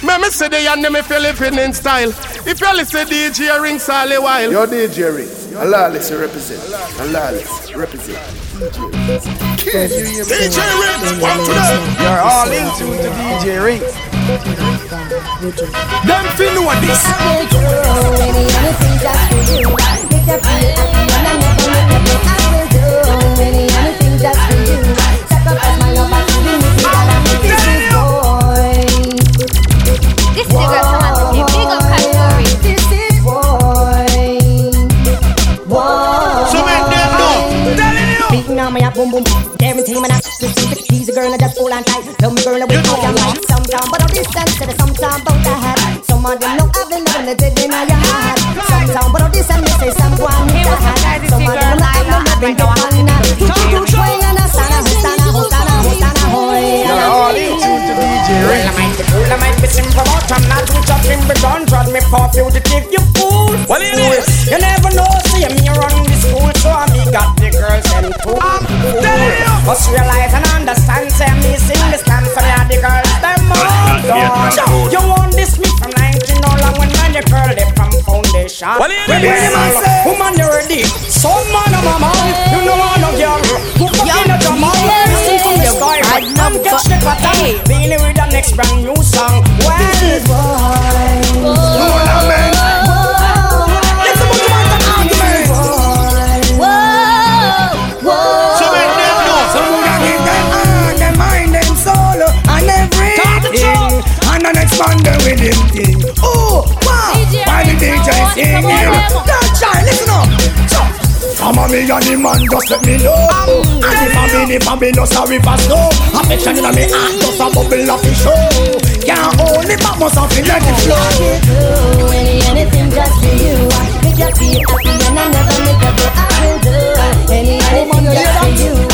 Me me say the and me feel living in style. If you listen DJ Rinse all the while. Yo DJ Rinse. Allah let's represent. Allah let's represent. DJ Rinse. One to them. You're all into the DJ Rinse. Them feel know what this. Just for you, sacrifice my love, you. My up, boom boom. Guarantee man, I receive it. He's a girl, I just hold on tight. Tell me, girl, I will hold your mind. Sometime, but all this sense, to the about the hat. Some of them know I've been living the dead in your heart. Sometime, but all this and they say someone Hey, need a what's up, hat. guys? It's Some your of them know I've been living the Right now, I'm banana. listening to Do, do, DJ do, and a sana, hostana, hostana, hostana, hoy. You're all into the DJ Well, I might be cool, I might be simple, but I'm not too chopping, but don't trot me for fugitive, you fool. Do you? You never know, see me run the school, so I me got the girls and fool. telling you. Must realize and understand, say me sing the stand, me the girls, them all. You want this me from 19 all long when man, you curl it from foundation. Do you need? man say, woman, you ready? Some man, I'm a man, you know I'm no girl. Who fucking a drama? Listen from the I'm number catch the pattern. eight. Beenie with the next brand new song. Well, This is boy. It's about to want an argument. So make them know. So we can give them heart, them mind, them soul, and everything. And the next man them with him thing. Oh, wow. DJ Why the Ringo, DJ what's singing? the problem? That child, listen up. So, Me and the man, just let me know. And if I'm in, if I'm in, no sorry for snow. Affection in me heart, just a bubble of the show. Can't hold it, but must have let it flow. do any anything just for you. Make you feel happy and I never make go. I will do any anything just for you.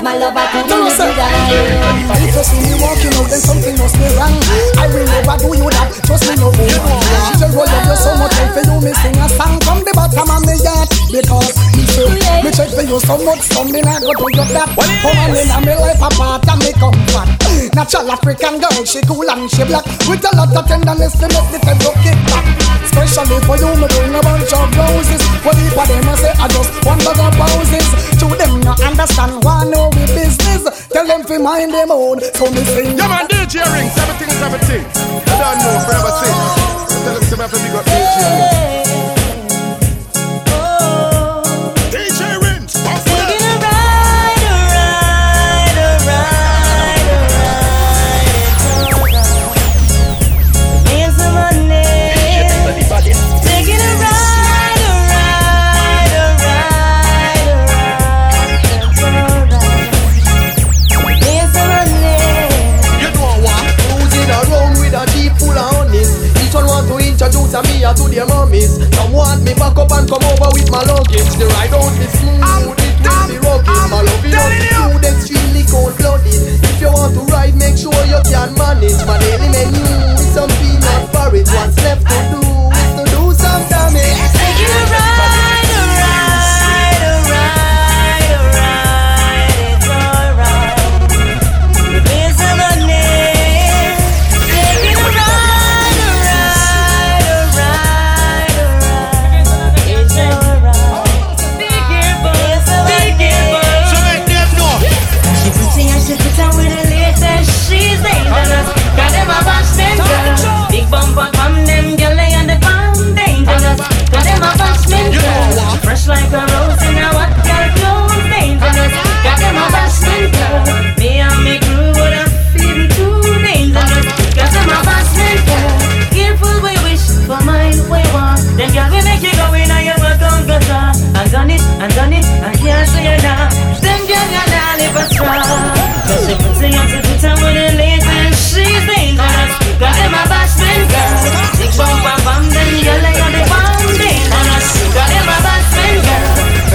Sacrifice my love, I can do it without If you see me walking out, then something must be wrong. I will never do you that. Trust me, no woman. Angel will love you so much. I for you, me sing a song from the bottom of me heart because me say me check for you so much. Some me not go do you that. Come on in and me life apart and me comfort. Natural African girl, she cool and she black with a lot of tenderness to make the tempo kick back. Especially for you, me bring a bunch of roses. What if for them I say I just one bag of roses? To them not understand know we business. Tell them to mind them own. So me sing. Yeah, man, DJ is everything. You don't know, forever sing. Tell them to me if you got DJ Rinse. With my luggage. The ride be smooth, it will be rugged. My love is not smooth, extremely cold blooded. If you want to ride, make sure you can manage. My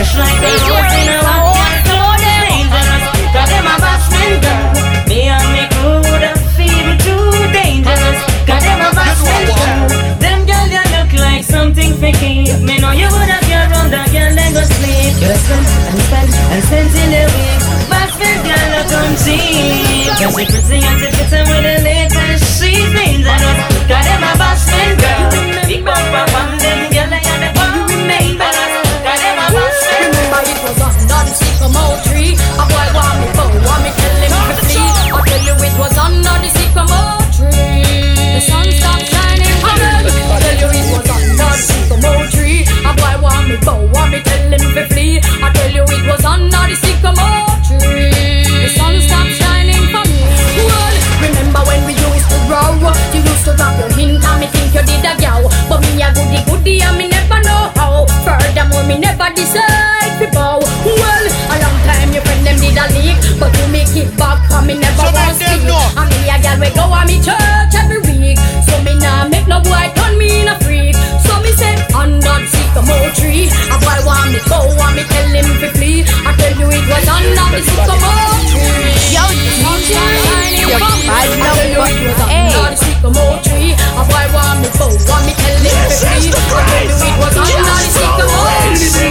Fresh like the rose in a hot slow dangerous. Cause them a batsman girl. Me and me crew, them feeble too dangerous. Cause them a batsman girl. Them girl, they look like something fake. Me know you would have your own that girl, then go sleep. You're a spend and spend and spend in the week. Batsman girl, I come see. Cause you're pretty and never decide to bow. Well, a long time your friend them did a leak, but you make it back, me never so. No. Me a girl we go a me church every week, so me nah make no boy turn me in a freak. So me say, on that sycamore tree, a boy want me go, want me tell him to flee. I tell you it was on that sycamore tree. Yo, DJ, your bad number. Sycamore tree, a boy want me want me tell him to flee. I tell you it was on that sycamore tree.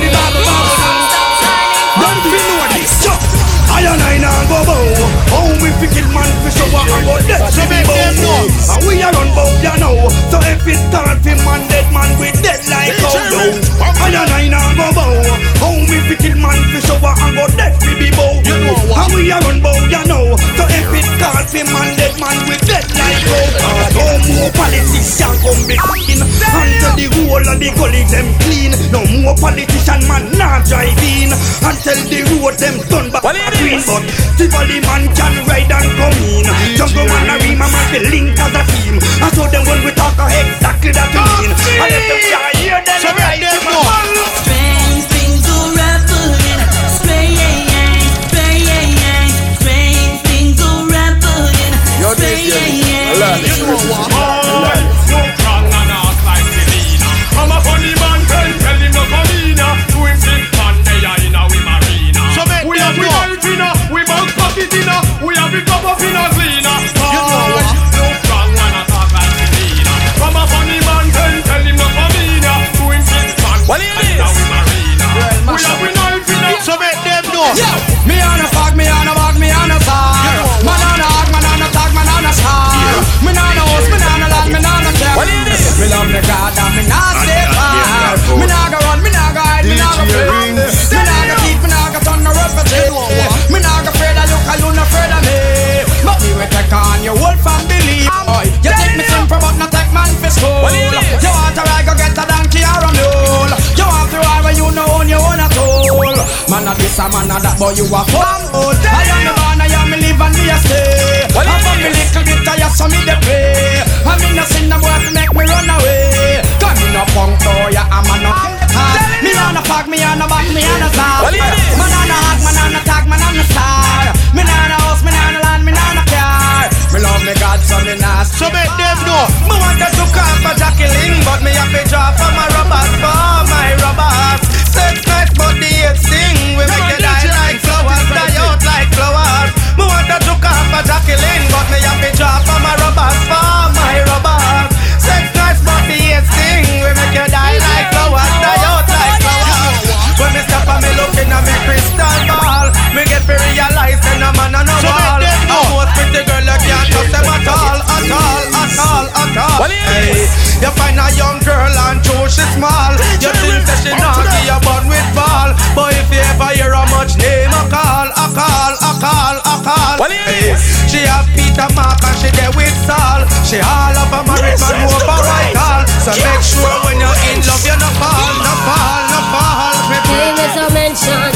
wicked man for sure what about that. So make them know. And we are on bout ya now? So if it start him man dead man we dead like how do I and I now go bow. How me fi kill man fi shower and go dead we be bow? You know? And we are on bout ya now? So if it start him man dead man we dead like how oh, do No more politicians come be clean. Until the whole of the gully them clean. No more politician man not drive in. Until the road them done back well, green But the man can ride and come in. Jungle man a rima man the link as a team. I saw them when we talk uh, exactly that we mean. I let them can't hear them So right them to my know. man. Strange things go rampant. Spraying, spraying, strange things go rampant. Yo, DJ, Spraying. You know what? Boy, no strong and not like Selena. I'm a funny man, tell, tell him no come in. To him sing man, they are in a we marina. We have we know. life a, we bout pocket in we have we cup up in a cleaner. You know what? I'm a a this a man a that, boy you a fumble. I am the man, I am me live and me a stay. What I from me little bit I so me dey play. I me no sin no boy to make me run away. Cause me no punk oh, boy, I'm a no. Me on a fag, me on a back, me on a star. What it is? Man on a hot, man on a tag, man on a star. Me on a house, me on a land, me on a car. Me love me God, so me not So make them know. me want to look for Jacqueline, but me have to draw for my robbers, for my robbers. Sex nice, but the hate sting. We make it die like flowers, die out like flowers. Me want to look up for Jacqueline, but me have to draw for my robbers, for my robbers. Sex nice, but the hate sting. We make it die like flowers, die out like flowers. When me stop and me looking at me crystal ball, me get to realize that no man So make wall. them know. A most pretty girl, you can't trust them at all, at all, at all, at all. What it Hey, you find a young girl and true she small. You think that she naughty, you born with ball. But if you ever hear how much name I call, I call, I call, I call. It Hey. She have Peter Mark and she there with Saul. She all of a married man over white call. So make sure when you're in love, you no fall, no fall, no fall. Hey, Mr. Mention,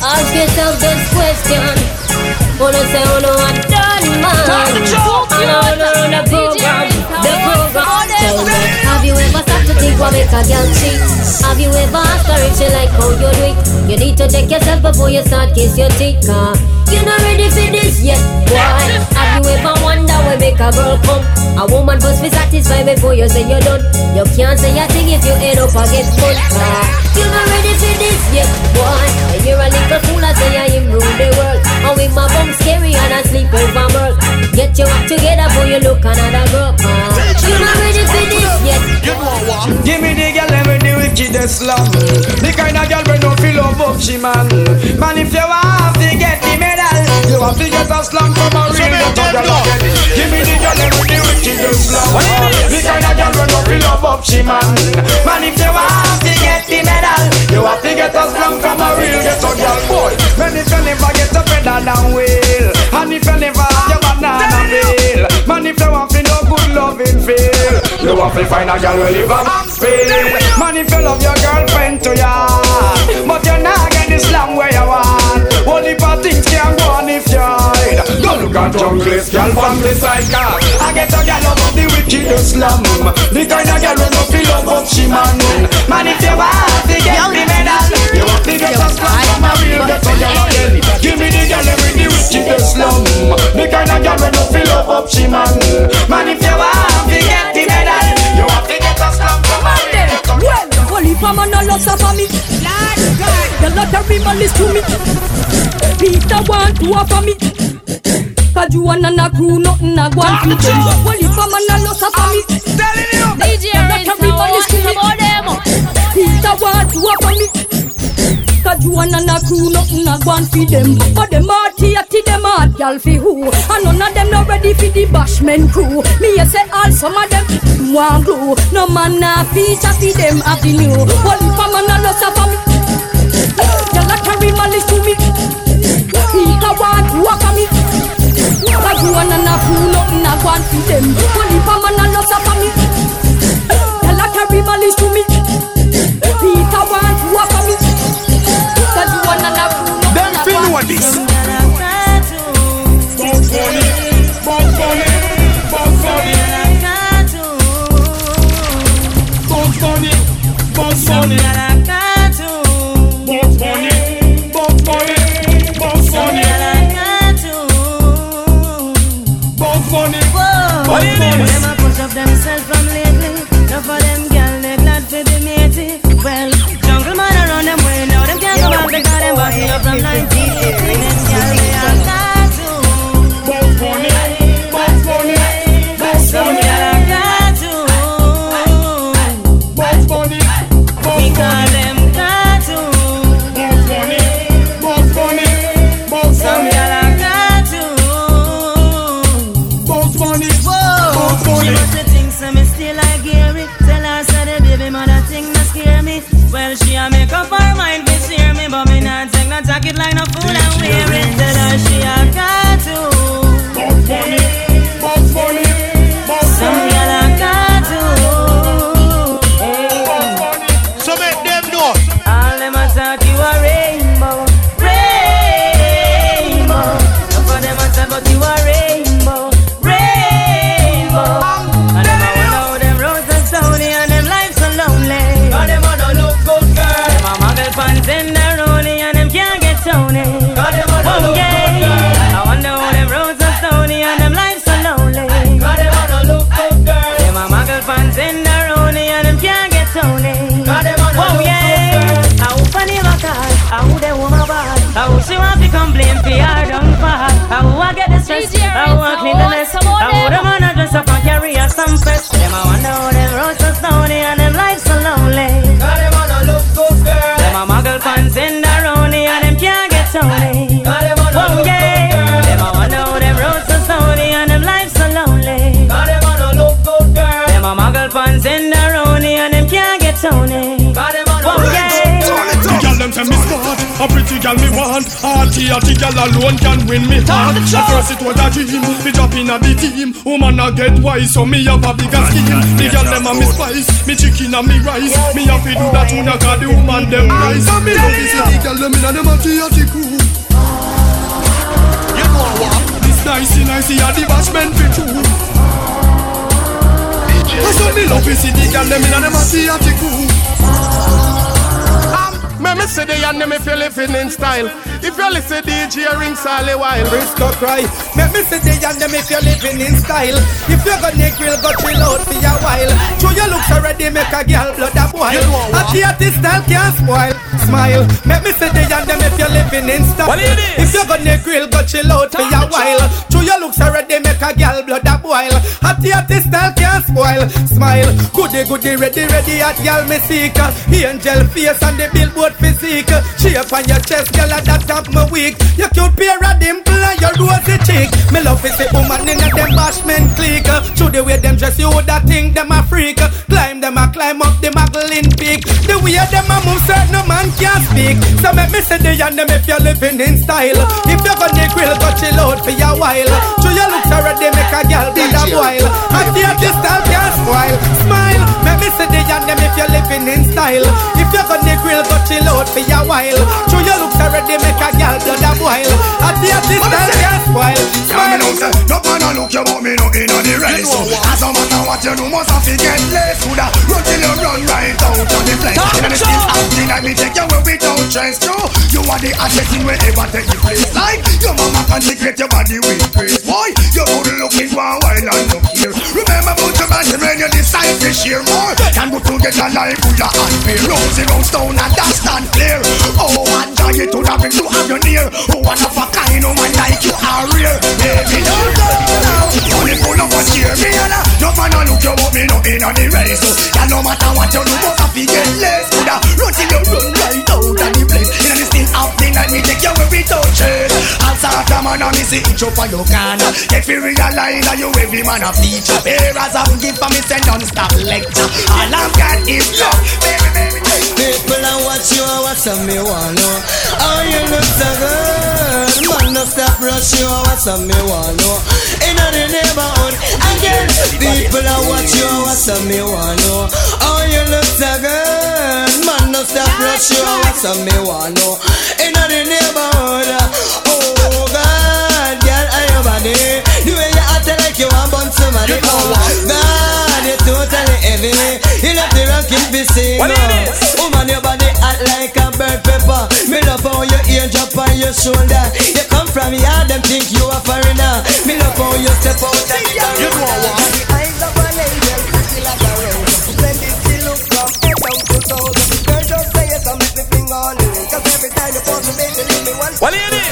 ask yourself this question. Wanna say, oh no, I done man. What make a girl cheat? Have you ever asked her if she like how you do it? You need to check yourself before you start kiss your teeth, uh. car. You're not ready for this yet, boy. Have you ever wonder where make a girl come? A woman must be satisfied before you say you're done. You can't say a thing if you end up against full uh. car. You're not ready for this yet, boy. And you're a little fool, I say I am rule the world. And with my bum scary and I sleep over world. Get your act together before you look another girl. car. You're not ready Give me the girl with the wickedest love The kind of girl we no feel love up she man. Man if you want to get the medal You have to get a slam from a real girl Give me the girl with the wickedest love What it is? The kind of girl we no feel love up she man. Man if you want to get the medal You have to get a slam from a real girl boy Man if you never get a pedal down wheel And if you never have your banana peel Man if you want to no good loving feel You have to find a girl who live a Mansfield Man if you love your girlfriend to ya But you're not get the slam where you want. Only for things can go on if you hide. Go look at junglist girl from the side car I get a girl out of the wickedest slum The kind of girl who no feel love up she man Man if you want to get the medal You have to get a slam from a real ghetto girl again. Give me the girl with the wickedest slum The kind of girl who no feel love up she man Man if you want Well, holy mama no loss of me. The lottery man is to me. Peter want to offer me. Cause you wanna na crew, nothing na go and feed them. Holy mama no loss of me. DJ Rinse, now watch some more demo. Peter want to offer me. Cause you wanna na crew, nothing na go and feed them. But them hearty, hearty, them hard gal fi who? And none of them not ready for the bashman crew. Me a say all some of them want glue. No man na feature fi them avenue. Holy mama no loss of me. The lottery man is to me. Peter want to offer me. Cause you wanna na crew, nothing na go and feed them. Holy mama no loss of me. The lottery man is to me. Oye, girl alone can win me heart. At first it was a dream, me drop in a the team. Woman a get wise, so me have a bigger scheme. The girl them a me spice, me chicken and me rice. Me have to do that to knock the woman them ah, nice. And me love is the girl them inna them hearty, hearty crew. You know what? This nicey, nicey, a the bashment be true. I saw me love is the girl them inna them hearty, hearty crew. Me me see the and them if you living in style. If you listen DJ Rinse all the while. Risk or cry. Make me see the and them if you're living in style. If you got Nick grill, go chill out for a while. Show your looks already, make a girl blood a boil. A theater style can't spoil. Smile. Make me see the and them if you're living in style. What it is? If you got Nick grill, go chill out for a while. Show your looks already, make a girl blood a boil. A theater style can't spoil. Smile. Goody goody ready ready at girl me seek. Angel face and the billboard physique. Shape on your chest, girl at that top my weak. Your cute pair of dimple and your rosy cheek. Me love is the woman in a them bashment clique. To the way them dress, you woulda think them a freak. Climb them a climb up the Magdalene peak. The way them a move, certain no man can speak. So make me say the and them if you're living in style. If you're gonna grill, go chill out for a while. To your looks already make a girl blood a boil. I feel this style can't spoil. Smile, make me say the and them if you're living in style. If you're gonna grill, go chill out for a while. To your looks already make a girl blood a boil. I feel this style can't spoil. Me no man a look you but me no in on the race. So, as a matter what you do, must have to get less. Coulda run till you run right out on the place. And the still acting like me take you away without chance. True, you are the hottest thing wherever take the place. Like your mama can consecrate your body with grace. Boy, you good looking a while and look here. Remember about your man when you decide to share more. Can go to get a life full of unfair. Rosy round stone and that stand clear. Oh, one giant to the ring to have you near. Oh, one of a kind, oh, man like you are rare. Baby, no, no, no. Only full of us here, me and I. No man a look you but me no in on the race. So, yeah, no matter what you do, have to get less. Coulda run till you run right out of the place. In the still happening like me take you where we don't. I'll start a man and me see each up on your can. Get me realize that you every man a feature. Here as I'm give for me send non-stop lecture. All I've got is love, baby, baby. People are watch you and watch some me want know. How you look so good Man, no stop rush you and watch some me want know. In the neighborhood Again People are watch you and watch some me want know. How you look so good Man, no stop rush you and watch some me want know. In the neighborhood want bun somebody Oh God, you're totally heavy You left the seen What? Woman, your body hot like a bird pepper. Me love how your ear drop on your shoulder. You come from yard, them think you a foreigner. Me love how you step out and You know what?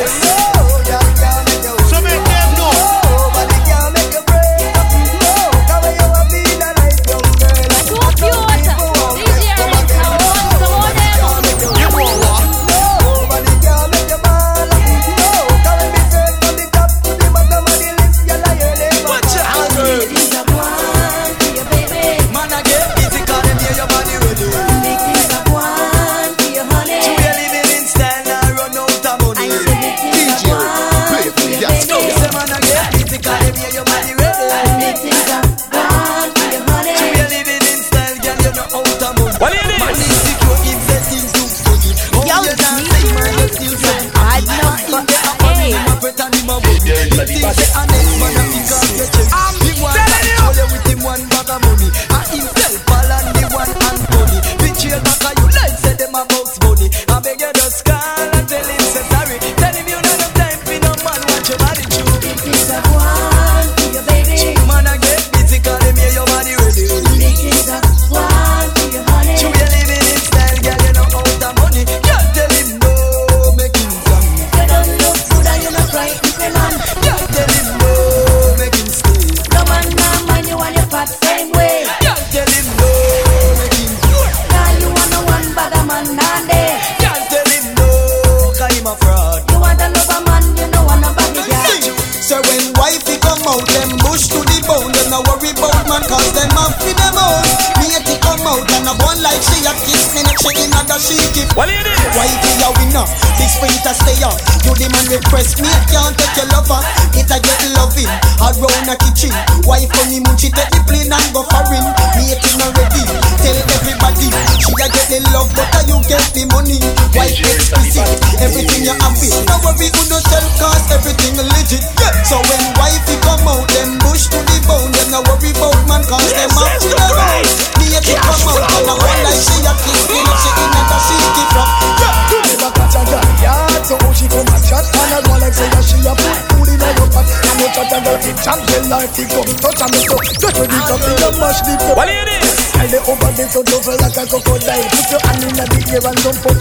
The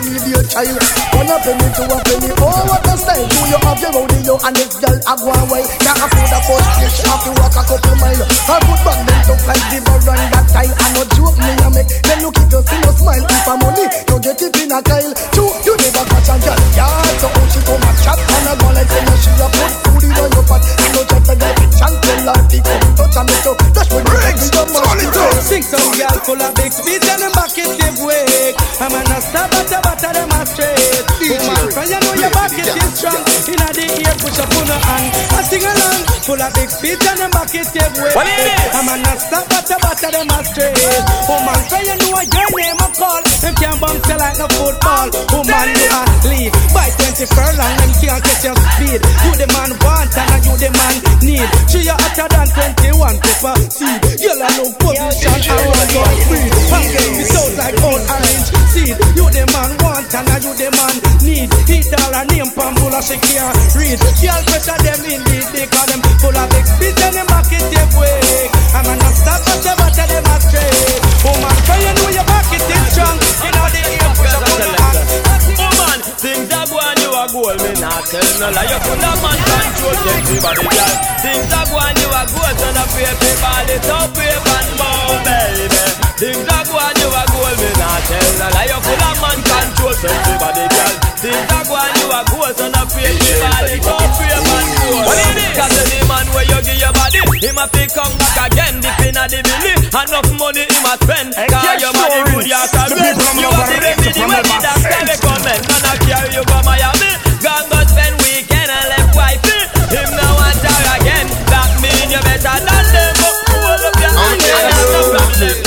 with your child One a penny to a penny Oh what a style Do you have your rodeo and this girl a go away. Can't afford a first fish Have to walk a couple mile. Her good bag them tough like the run that tie. And no joke me a make. Then look if you see no smile. If a money you get it in a Kyle Two you never catch a girl. Yard So how she come and chat? And a go like that she a put food in your pot no chat a girl it champion like the come touch and me so That's when you take me to my Sing some girl full of big speed and them back it give wake. I'm a nasta butter butter them a straight. Woman, so you know your back it is strong. Inna the ear push up on the hand. I sing along full of big speed and them back it give wake. What it is? I'm a nasta butter butter them a straight. Woman, so you know your name a call. Them can't bounce you like no football. Woman, you a lead by 20 furlong. And them can't catch your speed. You the man want and you the man need. She you hotter than 21 pepper seed. You'll look position around your feet. And get me sound like old orange seed. You the man want and you the man need. Hit all a name Pambula she can't read. Girl pressure them in the dick cause them full of experience and them it. I'm a not stop but them straight. So you know your is strong. You know up. Woman, oh, things are going, are gold. Me not tell no lie. You full of man control, everybody, girl. Things are going, you are gold. So no fear, people, it's up, paper and more, baby. Things are going, you are gold. Me not tell no lie. You full of man control, everybody, girl. Things are going, you are gold. So no fear, people, it's up, paper and more. It? Cause any man where you give your body, him a fi come back again. Dip inna the belly, enough money him a spend. Cause your money good, you rent. You a the remedy when the doctor recommend. Man a carry you go Miami, gone go spend weekend and uh, left wifey. Uh, him no want her again. That you better them. Hold up your and no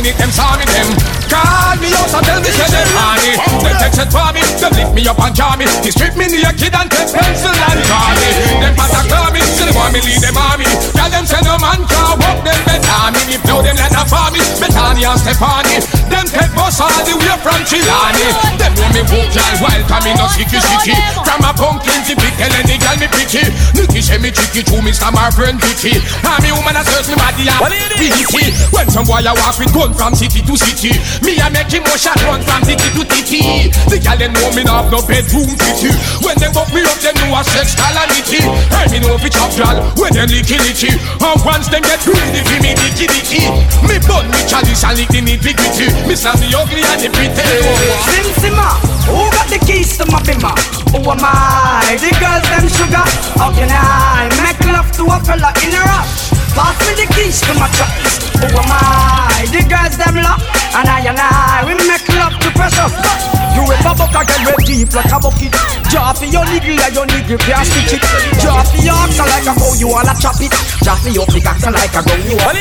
minute them saw me them. Call me out and tell me say them honey. Them text it for me Them lift me up and jar me. They strip me naked and take pencil and draw me. Them pass a call me Still want me lead them army. Girl them say no man can walk them better. Me Me blow them like a farmy Bethany and Stephanie Them take bus all the from Chilani Them know me walk y'all wild Cause me no sicky sicky From a pumpkin to pick Tell any girl me pretty. Nicky say me tricky to me star my friend Vicky. And me woman a search me body and we When some boy a walk with gun from city to city Me a make him motion run from city to city. The girl them know me not have no bedroom kitty When they buck me up them know a sex calamity. Hey me know fi chop girl when them licky licky. And once them get greedy fi me dicky dicky. Me bun me chalice and lick the nitty gritty. Me slam the ugly and the pretty Sim Simma, who got the keys to my bimmer? Who am I? The girls them sugar. How can I make love to a fella in a rush? Pass me the keys to my trucks. Who am I? The girls them lock, and I and I we make love to pressure. You ever buck again red deep like a bucket? For your niggle and your niggle can't stitch it. For your oxen like a cow, you wanna chop it. For your pickaxe like a gun, you want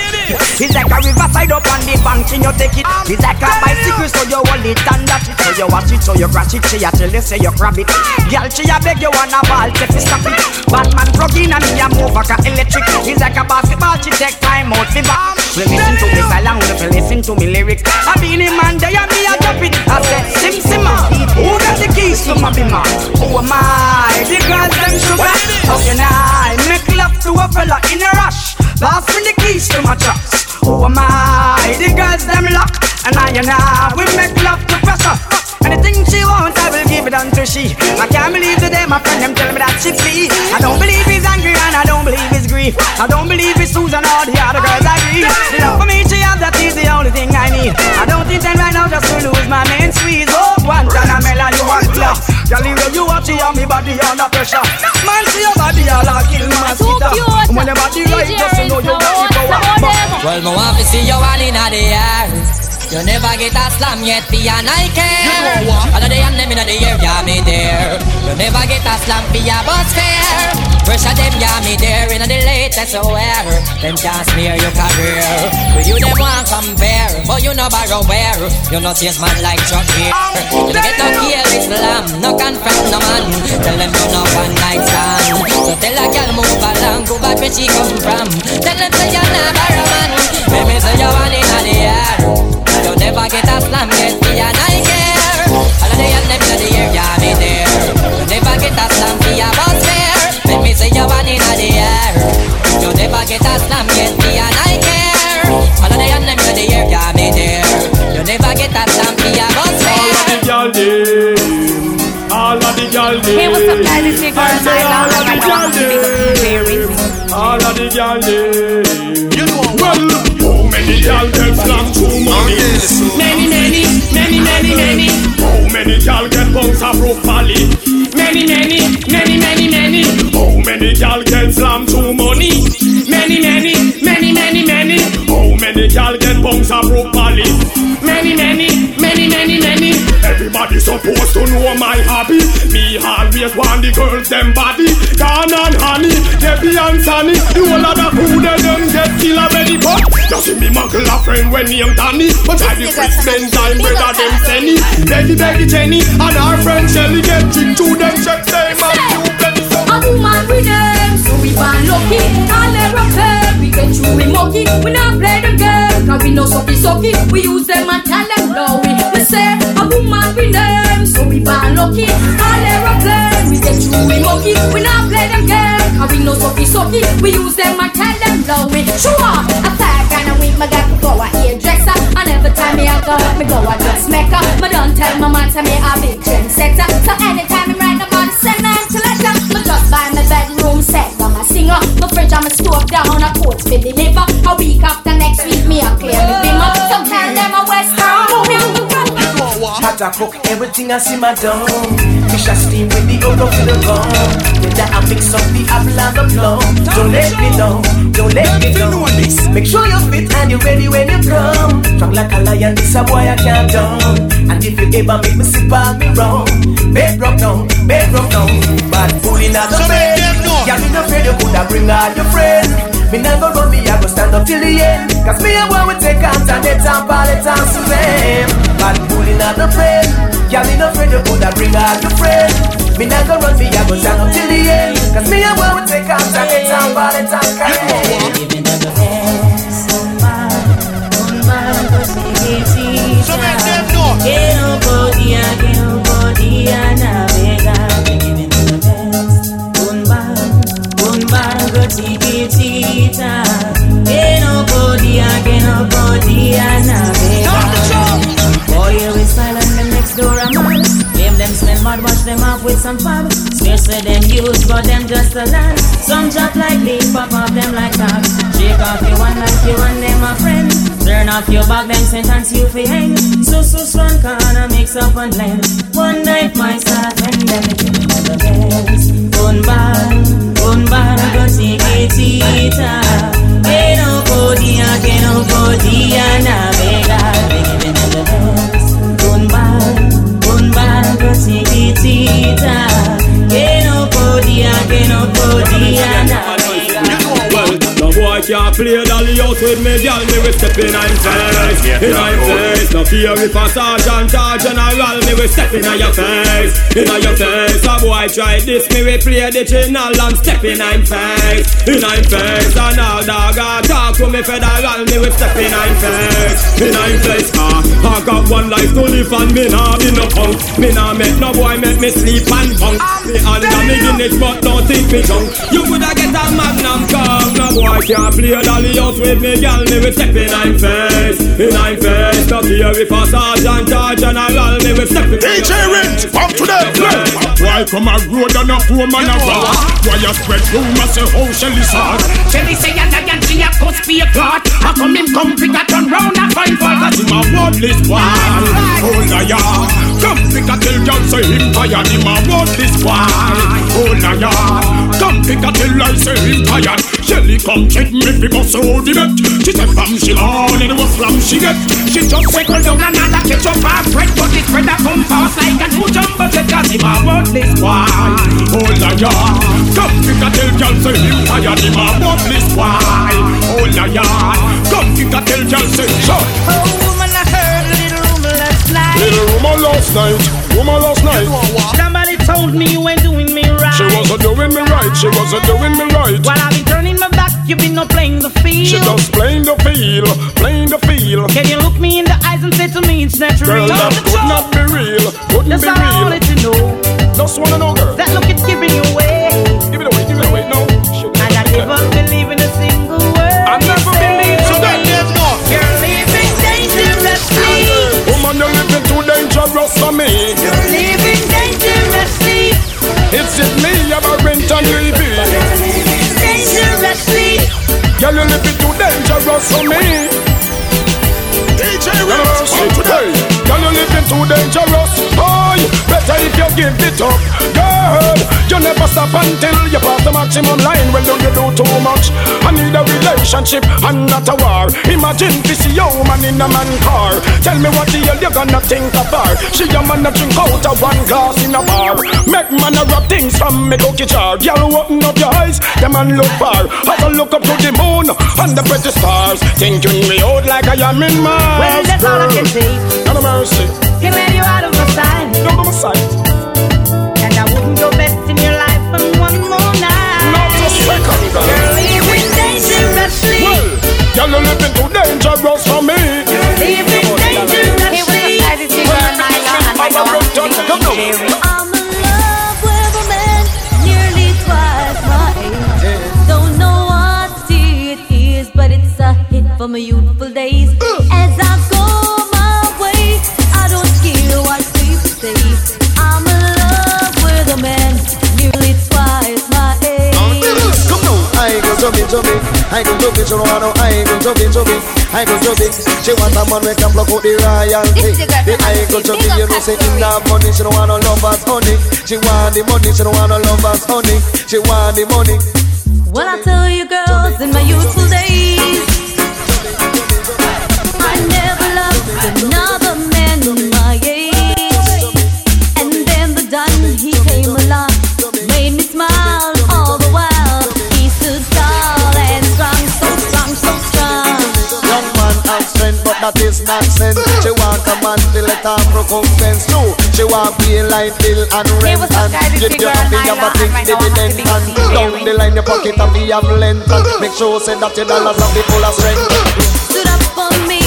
It's like a riverside up on the bank and you take it. It's like a bicycle so you hold it and that it. So you watch it, so you crash it, she a tell you say you grab it. Girl, she a beg you wanna ball, take it, stop it. Batman plug in and me a move like a electric. It's like a basketball, she take time out for bomb. Listen to me song, well, listen to me lyrics. I been in man, they and me a drop it. I said, Sim Simma, who got the keys to my bimmer? Who am I? The girls them sugar. How can I make love to a fella in a rush? Pass me the keys to my trucks. Who am I? The girls them lock, and I and I we make love to pressure. Anything she wants, I will give it unto she. I can't believe today my friend them tell me that she flee. I don't believe he's angry and I don't believe he's grief. I don't believe it's Susan or the other girls I agree. The love for me she has, that is the only thing I need. I don't intend right now just to lose my main squeeze. Oh, Guantanamela, you want clear. Girl, you you watch you on me body under pressure. Man, see your body all a kill mosquito. When your body right, just to know you got the power. Well, me want to see you all in the air. You never get a slam yet, for your Nike. All of the and them in the air, yeah, me there. You never get a slam for your bus fare. Pressure them, yeah, me there. In the latest wear. Them can't smear your career. With you, them want compare. But you no borrow where. You no chase man like Chuck here. You get no kill Islam. No confront no man. Tell them you no one night stand. So tell a girl move along. Go back where she come from. Tell them say you're not borrow man. Me say money? Many, many, many, many, many. How many gyal get bunks of rope valley? Many, many, many, many, many. Everybody supposed to know my hobby. Me always want the girls them body. Gone and honey, Debbie and Sunny. The whole of the food and them get still already but You see me muggle a friend when name Danny. But I the spend time brother them Senny. Becky Becky Jenny and our friend Shelly get tricked to them check them eh? A woman with them, so we born lucky. All never fair, we get through we monkey. We not play them game, cause we know sucky sucky. We use them and tell them no. We, we say a woman with them, so we born lucky. All never fair, we get through we monkey. We not play them game, cause we know sucky sucky. We use them and tell them no. We sure a tag and week, my to go a hairdresser. And every time me I go, me go a dressmaker. Me don't tell my man to me a big trendsetter. So anytime me write about the send them to letter. I'm a singer. My fridge I'm a stove down, a coat for deliver. A week after next week, me a clear me bimmer. Sometimes them a western, me pot I cook everything I see my dome. Fish I steam with the oil to the bone. Then that I mix up the apple and the plum. Don't let me know, don't let me know. Make sure you're fit and you're ready when you come. Strong like a lion, this a boy I can't down. And if you ever make me sip on me wrong, bedrock down, bedrock down. Bad fooling out the So bed. Yeah, me no afraid you coulda bring all your friends. Me never run me, I go stand up till the end. Cause me and boy we take on and they tamp all the time to them. Bad fooling out the friend. Yeah, me no afraid you coulda bring all your friends. Me never run me, I go stand up till the end. Cause me and boy we take on and they tamp all the time them off with some fab. Smear say them use, but them just a land. Some drop like leaf, pop off them like that. Shake off your one like you and them a friend. Turn off your back, them sentence you fi hang. So so strong, corner mix up and blend. One night my start when them me the best. Un bar, un bar, go chiquitita. Que no podía, que no podía navegar. Boy can't play dolly out with me, girl. Me will step in I'm face, in I'm face. No fear if a sergeant or general, me will step in your face, in your face. A boy try this, me will play the channel and step in I'm face, in I'm face. And all dog a talk to me federal, me will step in I'm face, in I'm face. Ah, I got one life to live and me nah be no punk. Me nah make no boy make me sleep and punk. Me under me Guinness, but don't think me drunk. You woulda get a magnum come. No boy can't play a dolly out with me, girl. Me will step in I'm face, in I'm face. No fear if a sergeant or general, me will step in. DJ Rich, up to them. Why come a road and a poor man a rock? Why you spread rumors say how Shelly sad? Shelly say a she a cuss be a clot. How come him come pick a turn round and find for Cause him a worthless one. Oh liar, come pick a tell girl say him tired. Him a worthless one. Oh liar, come pick a tell I say him tired. Shelly come check me fi bust out the bet. She say from she born and what from she get. She just Circle down another catch up a bread But this bread a come fast like a new jumbo jet Cause him a worthless Why? Oh liar, come pick a tell girl say him tired. Him a worthless why? Oh liar, come pick a tell girl say so. Oh, woman, I heard a little rumor last night. Little rumor last night, rumor last night. Somebody told me you ain't doing me right. She wasn't doing me right, she wasn't doing me right. While I've been turning my back, you've been not playing the field. She just playing the field, playing the field. Can you look me in the eyes and say to me it's not Girl, that could not be real, couldn't That's be all I real. wanted to know. Just wanna know, girl. That look is giving you away. Give it away, give it away, no. And I never believe for me. You're living dangerously. It's it me, I'm a rent and leaving. Dangerously. Girl, you're living too dangerous for me. DJ Ramos, today. Girl, too dangerous. Boy, better if you give it up. Girl, you never stop until you pass the maximum line. Well, do you do too much? I need a relationship and not a war. Imagine this young man in a man car. Tell me what the hell you gonna think of her. She a man a drink out of one glass in a bar. Make man a rub things from me cookie jar. Girl, open up your eyes, the man look far. Have a look up to the moon and the pretty stars. Thinking me out like I am in Mars. Well, that's all I can say. Of mercy, Can let you out of my sight. no more sight. And I wouldn't go best in your life for one more night. Not a second, girl. You're living dangerously. Well, girl, you living too dangerous for me. Living dangerously. Come now. I'm in love with a man nearly twice my age. Don't know what it is, but it's a hit from my youthful days. chubby, chubby. I go chubby, she want no I go chubby, chubby. I go chubby. She want a man who can block out the royalty. The I go chubby, you know say in that money, she don't want no lovers honey. She want the money, she don't want no lovers honey. She want the money. Well, I tell you, girls, in my youthful days, I never loved another man. nonsense. She want a man to let her recompense. No, she want pay line bill and rent. Hey, and you don't have to have a thing dividend. And down the line, your pocket have to have length. Make sure say that your dollars have the full of strength. Stood up for me.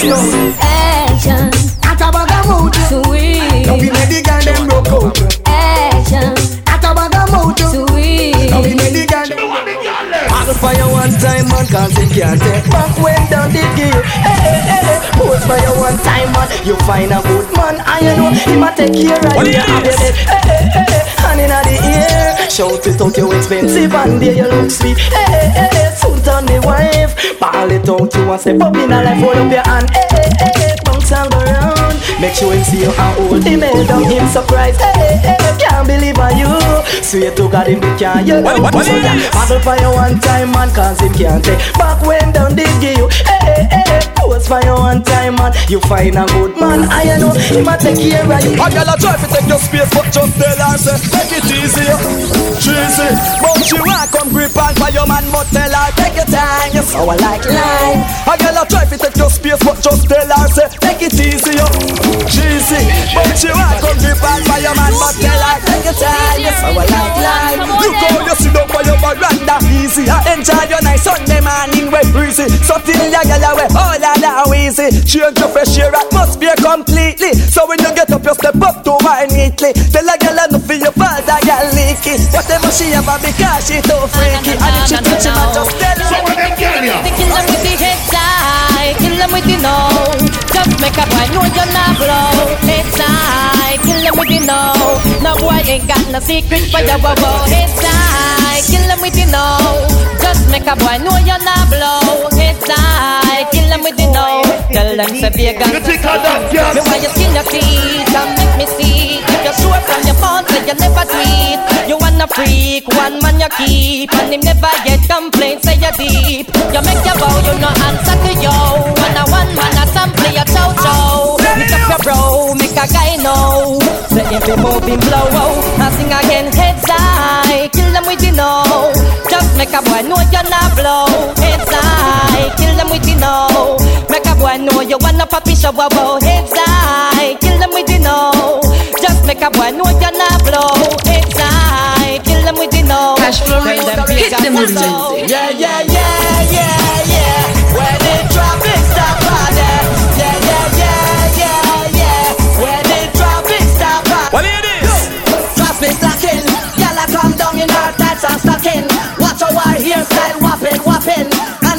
Action. At a bag. Sweet. Now we the girl them broke out. Action. At a bag. Sweet. Now we the girl them fire one time man cause can't take back when down the gear Hey hey hey fire one time man You find a good man and know He might take care of you Hey hey hey hey Hand in the ear Shout it out you expensive and there you look sweet Hey hey hey hey Suit on the wife Ball it out you and step up in a life Hold up your hand. Hey hey hey Bounce and go round. Make sure him see you and hold him head down. Him surprised. Hey hey hey Can't believe on you. Swear to God him can't you. So yeah Paddle for you one time man Cause him can't take. Back when down they give you. Hey hey hey for you one time man. You find a good man I know. Him a take care of you. A girl a try to take your space But just tell her say Take it easy Cheesy. But she want come grip on for your man But tell her take your time You're so I like life A girl a try to take your space But just tell her say Take it easy Cheesy. But she want come grip on for your man But tell her time. You so I like life. You go you sit down for your veranda. Easy I enjoy your nice Sunday morning way breezy. So till your girl away all that now easy. Change your fresh air atmosphere completely. So when you get up you step up to her neatly. Tell a girl enough for your father girl leaky Whatever she ever because she too freaky. And if she touch him I just tell her. So what them girl ya? They kill them with the head tie, kill them with the no. Just make a boy know you're not blow. Head tie, kill them with the no. Ain't got no secret for your wow wow. Head tie, kill them with the no. Just make a boy know you're not blow. Head tie, kill them with the no. Tell them say be a gun. You think of that, girl? Me why you skin your teeth and make me see. If you're sure from your phone, say you never tweet. You wanna freak, one man you keep, and him never yet complain. Say you deep. You make your bow, you no answer to yo. One a one man a sample your chow chow. A guy know. Say if you move him blow, oh, I sing again heads high, kill them with the no. Just make a boy know you're not blow. Heads high, kill them with the no. Make a boy know you wanna puppy show, wow, wow. Heads high, kill them with the no. Just make a boy know you're not blow. Heads high, kill them with the no. Cash flow hit them with slow. Yeah, yeah, yeah,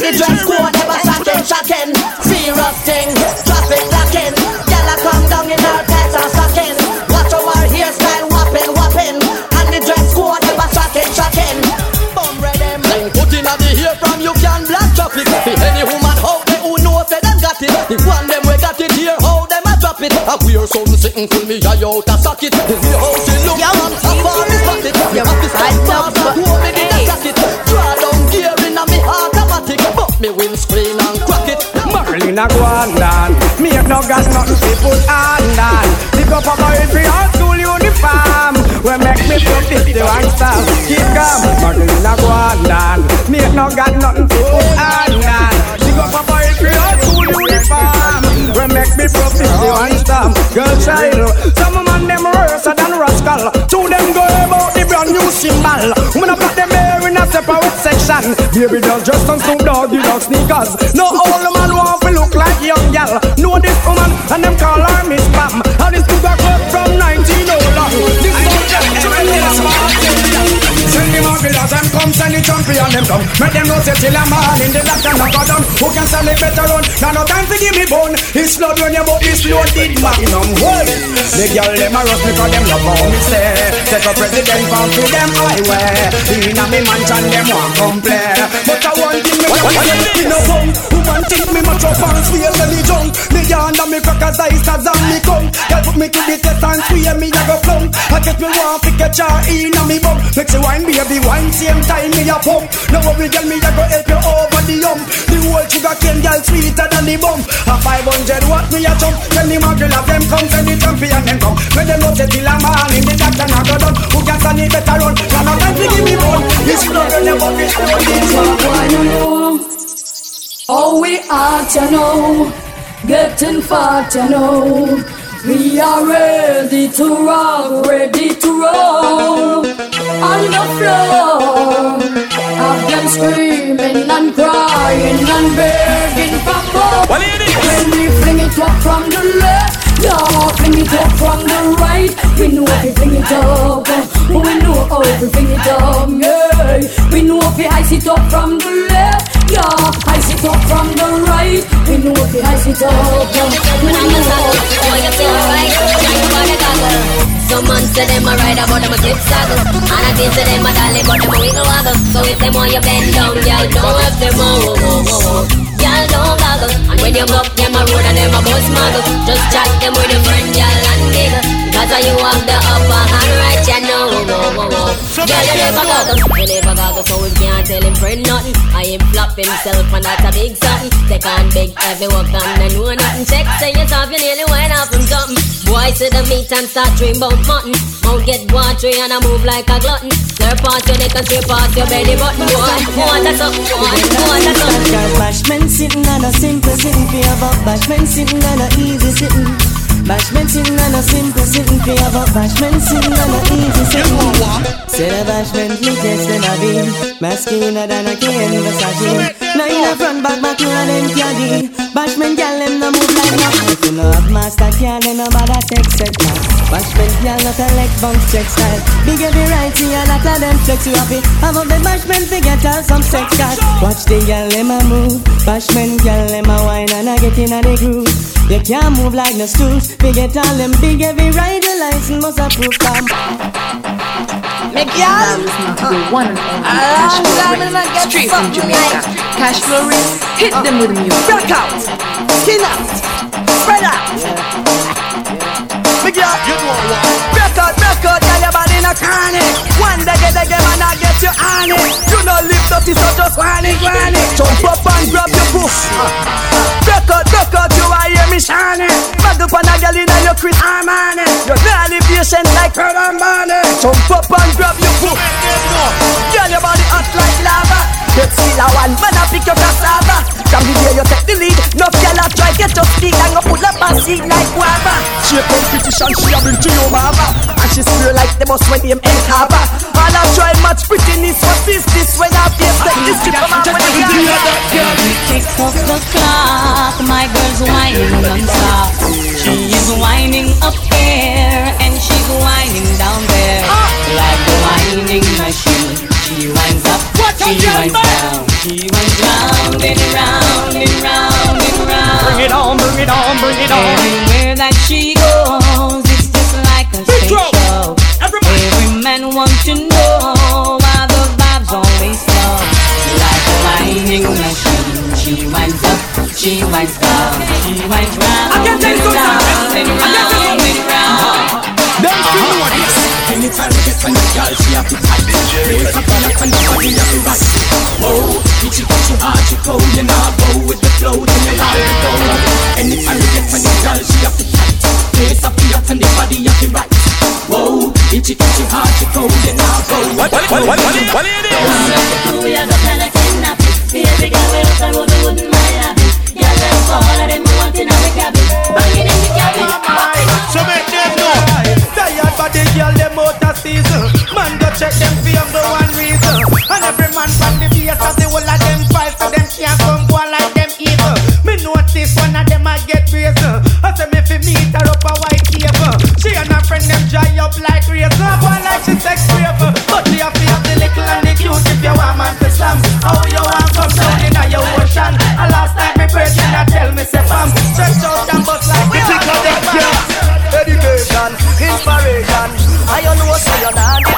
the dress code never shocking, shocking. Serious thing. Traffic locking. Y'all come down in our tights and stocking. Watch our hairstyle whopping, whopping. And the dress code never shocking, shocking. Bumbre them. Put in the hair from you can black traffic. For any woman out there who knows they done got it. The one them we got it here, how them a drop it. I wear something sitting full me eye out a socket. The way how she look, yeah, man, I fall this pocket. You have to start fast and hold me a go on Me have no got nothing put on down Pick up a boy for your school uniform. We make me feel this the one style Keep calm. Marlin a go on Me have no got nothing put on down Pick up a boy for your school uniform. We make me feel this the one style Girl child Some man them worse than rascal. Two them go about the brand new symbol. When I put them there in a separate section. Baby doll just on Snoop Dogg, dog sneakers. No all the man want young gal. Know this woman and them call her Miss Pam from 19 long This is just Send the champion them come. Make them know say till a man in the doctor knock go down. Who can sell it better run? Now no time to give me bone. It's blood when you but it's loaded magnum. Well, the girl them a rush because them love how me say. Take a president bound to them highway. Inna me mansion them want come play. But I want thing me me no come. Woman think me much up and swear when me yonder me crackers ice as on me me to the test and swear me a go plumb. I get me want to catch her inna me bum. Make she wine baby wine same time me a pump. Now worry girl me a go help you over the hump. The whole sugar cane girl sweeter than the bum. A 500 watt me a jump. Tell me my girl of them come send the champion them come. When them know say till a man in the doctor not go done. Who can stand it better run? Now no time to give me bone. This blood when you buck it. Wanna know? Oh, we are to know, getting fat to know. We are ready to rock, ready to roll on the floor. Have them screaming and crying and begging for more. When we fling it up from the left, fling it up from the right. We know we fling it up, we know how we fling it up, yeah. We know we ice it up from the left. Yeah, I sit up from the right. We know the I sit up. When I'm a saddle, oh, you feel right. Like about the goggle. Some man say them a ride about them a clip saddle And I think say them a dolly but them a wiggle waggle So if them want you bend down, y'all don't have them whoa whoa whoa Y'all don't goggle. And when you buck them a road and them a bus muggle Just chat them with your friend, y'all and giggle Cause you have the upper hand right, you know whoa whoa whoa Girl, you never goggle, you never goggle So we can't tell him friend nothing I him flop himself and that's a big something Take on big heavy work and I know nothing Check say yourself, you nearly went off from something Boy, see the meat and start dream about mutton. Mouth get watery and I move like a glutton. Slur past your neck and straight past your belly button. Boy, want a something, boy, want a something. Girl, bashment sitting on a simple sitting for your butt. Bashment sitting on a easy sitting. Bashment sin nan a simple sin Fi av a bashment sin nan a easy sin Sen a bashment mi kes den a bin Maskina dan a ken Versace. Na in a front back back na dem kyadi Bashment gal dem na move like that. If you no have master car then nobody take set now Bashment girl not a leg bounce check style. Big every right see a lot of them flex you happy. Have up the bashment to get her some sex card. Watch the girl them a move. Bashment girl them a wine and a get in a the groove. You can't move like no stools. We get all them big every rider license must approve um. them. Make y'all listen to the one and only Cash Flow Rinse, straight from Jamaica. Cash Flow Rinse, hit them with the music. Rock out, skin out, spread out. Me girl, you know what? Break out, break out, girl, your body no chronic. One day, the game and I get you on it. You know lift dirty, so just whine it. Jump up and grab your poof. Break out, break out, you are hear me shining. Bag up on a girl in your Chris Armani. You're really patient like Pearl Barney. Jump up and grab your poof. Girl, your body hot like lava. Get still a one, man, I pick your cassava. From the day you take the lead, no girl a try get your and go pull up and seat like guava. She a competition, she a bring to your mama, and she swear like the boss when them ain't cover. All I try prettiness, what is this when I face like this? Strip from my way. Tick tock the clock, my girl's whining non-stop. She is whining up here and she's whining down there. Ah. Like a whining machine. She winds up, she winds down, she winds round and round and round and round. Bring it on, bring it on, bring it on. Everywhere that she goes, it's just like a stage show. Every man wants to know why the vibes always flow. Like a whining machine, she winds up, she winds down, she winds round and round and round and round. Them feel what is. Anytime we get on the girl, she have to tight. Break up on up and the body have to right. Whoa, itchy itchy hard, you go, you now go with the flow, then you have to go. Anytime we get on the girl, she have to tight. Face up the up and the body have to right. Whoa, itchy itchy hard, you go, you now go. What, what, what, what, what, what it is? We are the kind of kidnapping. Baby girl, we up the road, we wouldn't mind having. Girl, let's go, all of them we want in our cabin. Banging in the cabin. So make body girl, them out of season. Man go check them for younger one reason. And every man from the base of the whole of them fight so them can't come go like them evil. Me notice one of them I get brazen. I say me fi meet her up a white cable. She and her friend them dry up like razor. Boy like she sex 要拿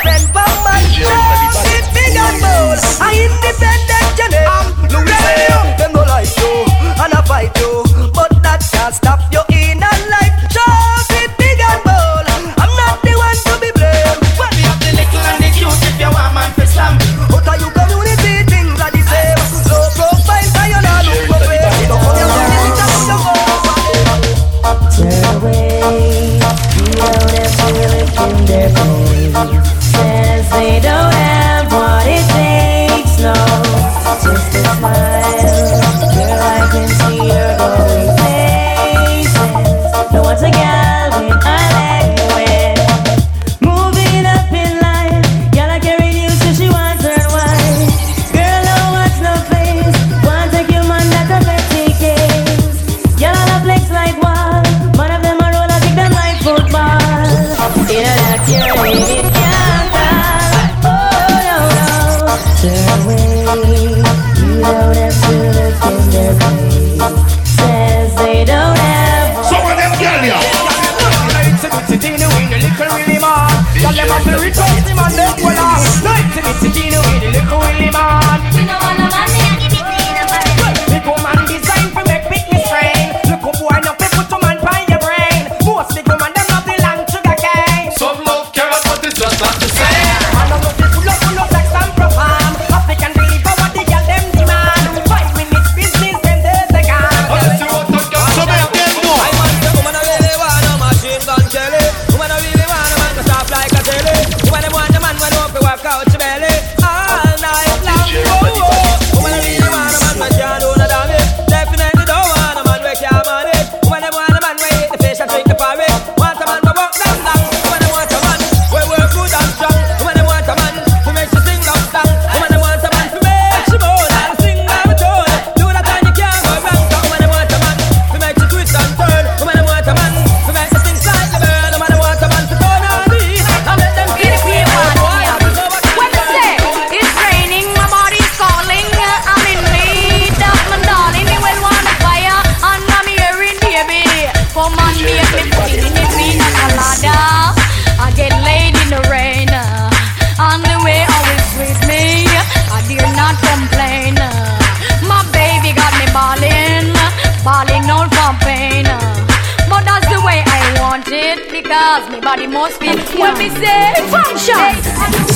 Cause me body must feel when me say function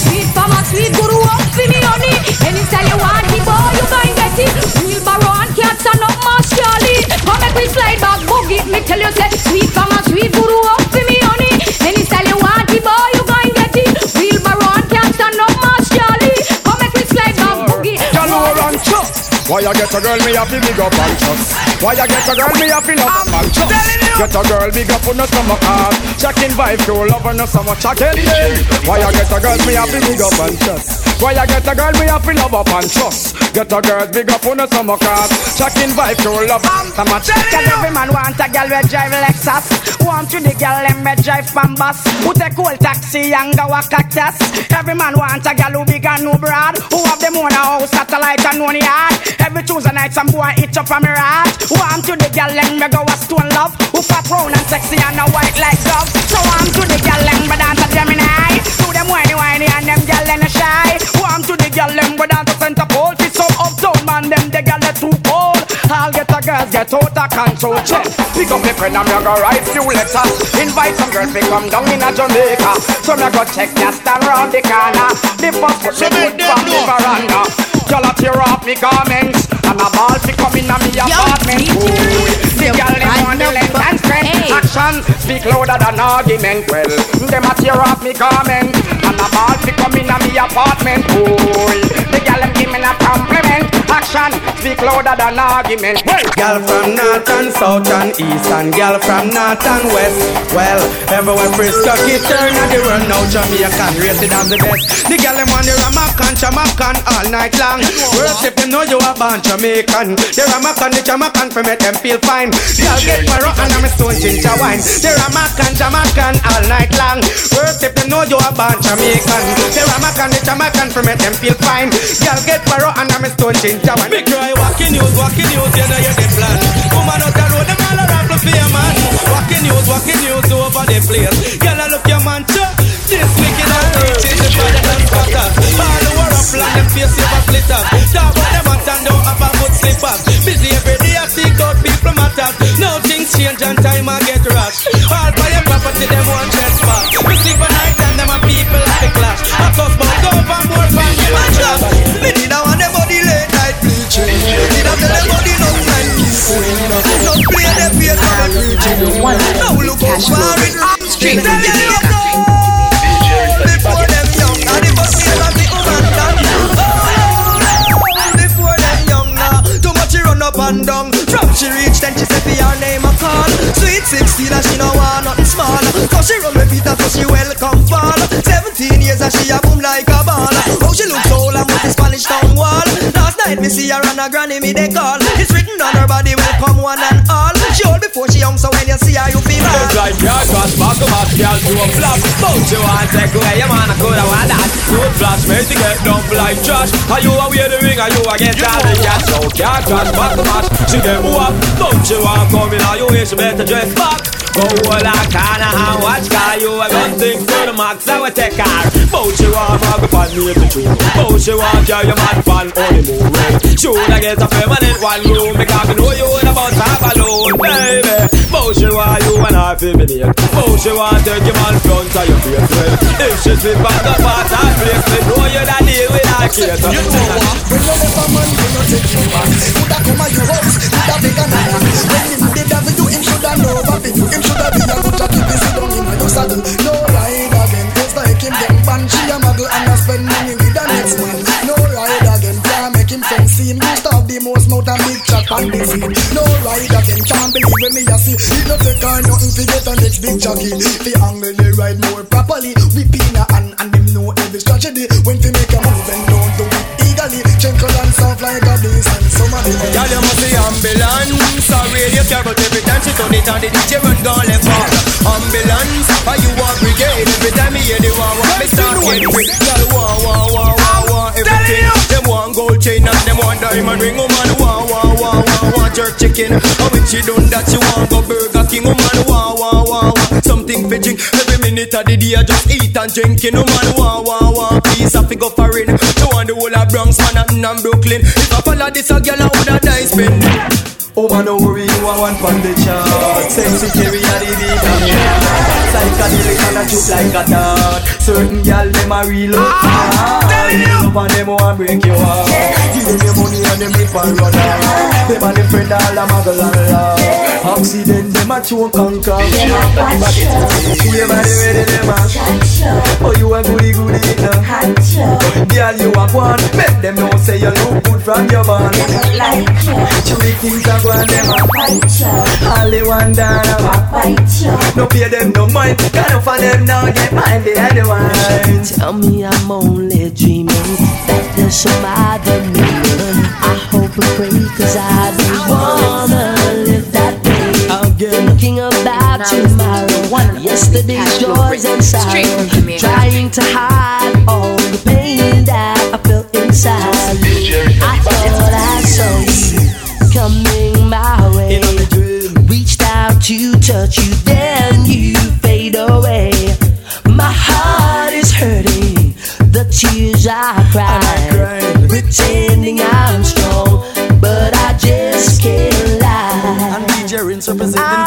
Sweet mama, sweet guru up for me honey. Any style you want it boy you going get it. Wheelbarrow and cats and up Mass Charlie Come make me slide back boogie. Me tell you say sweet mama, sweet guru up Why you get a girl me have to big up and trust? Why you get a girl me have to love and trust? Get a girl big up on the stomach heart. Checking vibe to love and no summer yeah. Why you get a girl me have to big up and trust? Why you get a girl me have to love up and trust? Get a girl big up on the summer heart. Checking vibe to love. And summer Cause every man want a girl we drive Lexus. Want to the girl them we drive Pambas Who take old taxi and go a cactus. Every man want a girl who big and no broad. Who have them own a house, satellite and one yard. Every Tuesday night some boy itch up on me rat Want to the girl them we go a stone love. Who fat round and sexy and a white like dove So want to the girl them we dance a Gemini. Do them whiny whiny and them girl them a shy Want to the girl them we dance a center pole Fit some uptown man them the girl they too cold. I'll get a girls get out of control. Check. Pick up me friend and me go write few letters Invite some girls to come down in a Jamaica. So me go check ya stand round the corner. The first put me foot from the veranda. Y'all a tear off me garments. And a ball fi come in a me apartment. The girl them want the length and strength Action speak louder than argument. Well, them a tear off me garment. And a ball fi come in a me apartment Ooh, the girl them give me a compliment Action speak louder than argument well, Girl from north and south and east and girl from north and west. Well, everywhere Frisco keep turn and the run now Jamaican rated as the best. The girl them on the Ramakan, Jamaican all night long. Worst if them know you a born Jamaican. The Ramakan, the Jamaican for make them feel fine. Girl get paro and I'm a stone ginger wine. The Ramakan, Jamaican all night long. Worst if them know you a born Jamaican. The Ramakan, the Jamaican for make them feel fine. Girl get paro and I'm a stone ginger wine. Big cry walking news, walking news, you know you're the plan. Woman out the road, them all a rap for your man. Walking news, walking news over the place. Girl, I look your man too. This wicked and rich is the father and spotter. All the world up like them face 17 years and she a boom like a ball. How she look so and with the Spanish town wall. Last night me see her and her granny me they call. It's written on her body, welcome one and all. She old before she young, so when you see her you feel bad. It's like your cross, back to back, girl, you a flop Both you want take away your man, I coulda want that Good flash, make you get dump like trash Are you a wear the ring, are you a get all the cash So your cross, back to back, she get up Both you want come in, are you wish you better dress back Go all I can and watch car You a gun thing to the max, I will take car Both you want mag upon me to true Both you want carry your man fan honeymoon Should I get a permanent one room Because me know you ain't about to have alone, baby Both you want you and I feminine Both you want take your man front of your face? Well If she slip on the part and break Me. Know you that deal with her case You know what? When you left a man, you not take him back Coulda come at your house, coulda big and iron When him did have you, him shoulda know what to do Him shoulda be a good jockey, busy down in your saddle. No ride again, just like him get ban She a muggle and a spend money with the next man. No ride again, can't make him fancy him Used to have the most mouth and big chat on the scene No ride again, can't believe when me a see. He no take her nothing to get a next big jockey. Fi angle the ride more properly Whip in a hand and them know every strategy. When to make a move and don't do it eagerly. Chenkle and soft like a bass and some of the Girl, you must be ambulance. A radio car, but every time she turn it on The DJ run down left back Ambulance, are you a brigade? Every time me hear the wah wah Me start get quick Girl, wah wah wah wah wah. Everything Them want gold chain and them want diamond ring Woman, wah wah wah Jerk chicken. Oh, and when she done that She want go Burger King. Oh, Woman, wah wah wah wah Something for drink. Every minute of the day I just eat and drinking Woman, wah wah wah Please have to go foreign. She want the whole of Bronx, Manhattan and Brooklyn. If I follow this a girl I woulda die spend. Oh man, don't worry, are one from the chart Sexy a the beat psychedelic and a shoot like a dart. Certain gal them a real up hard. Up on them want break your heart. Give them your money and them rip and run off. Them and them friend all a muggle and laugh. Accident them a choke and cough. Everybody ready them a Oh you a goody goody now. Girl you a one. Make them know say you look good from your band. Three things a go and them a All they want down a No pay them no mind. Got enough of them now get mind the other one. Tell me I'm only dreaming that there's some other meaning. I hope and pray cause I don't wanna live that way. Again. Thinking about tomorrow, yesterday's joys and sorrow. Trying to hide all the pain that I felt inside. I thought I saw you coming to touch you, then you fade away. My heart is hurting, the tears I cry, pretending I'm strong, but I just can't lie. And DJ representing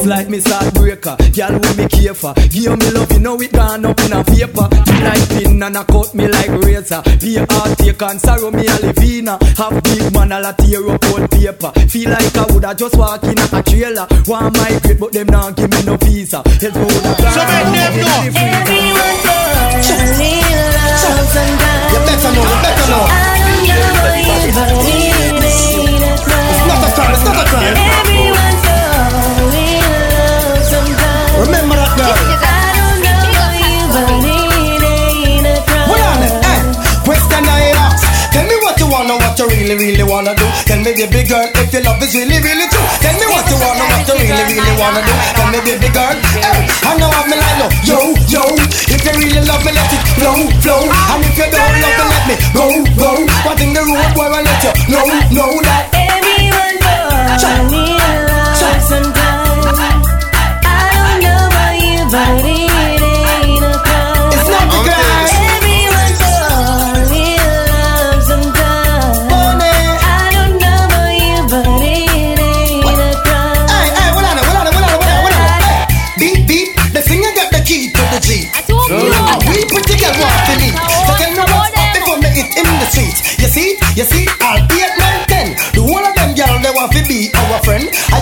It's like me heartbreaker, girl who me care for. Give me love, you know it gone up in a paper. You like pin and a cut me like razor. Be a heart take and sorrow me a livina. Have big man a tear up old paper. Feel like I woulda just walk in a trailer. Want my great, but them not give me no visa. Else me woulda gone. So make them know. You better know, you better know. I It's not a crime, it's not a crime. Remember that girl. Hold on, eh? Question I ask. Tell me what you wanna, what you really, really wanna do. Tell me, baby girl, if your love is really, really true. Tell me what you wanna, what you really, really wanna do. Tell me, baby girl, eh? I know I'm like, no, yo, yo. If you really love me, let it flow, flow. And if you don't love me, let me go, go. What in the road where I let you know, know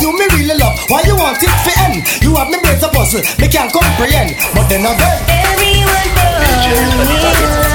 you me really love? Why you want it to end? You have me brains a puzzle, me can't comprehend. But then again, Everyone knows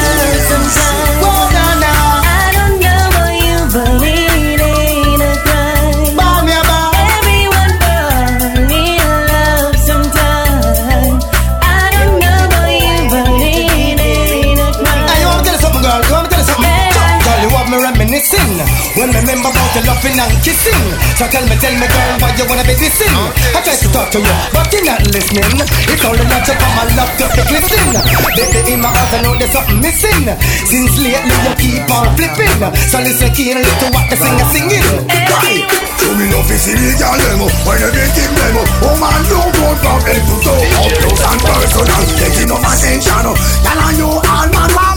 reminiscing when me remember about the loving and kissing. So tell me, tell me, girl, why you wanna be dissing? I try to talk to you, but you're not listening. It's only natural for my love to be glistening. Baby, in my heart, I know there's something missing. Since lately, you keep on flipping. So listen keenly to what the singer singing. Why? You me love is illegal demo When you him demo Oh man, no good from head to toe Up close and personal Taking up attention Tell on you all man want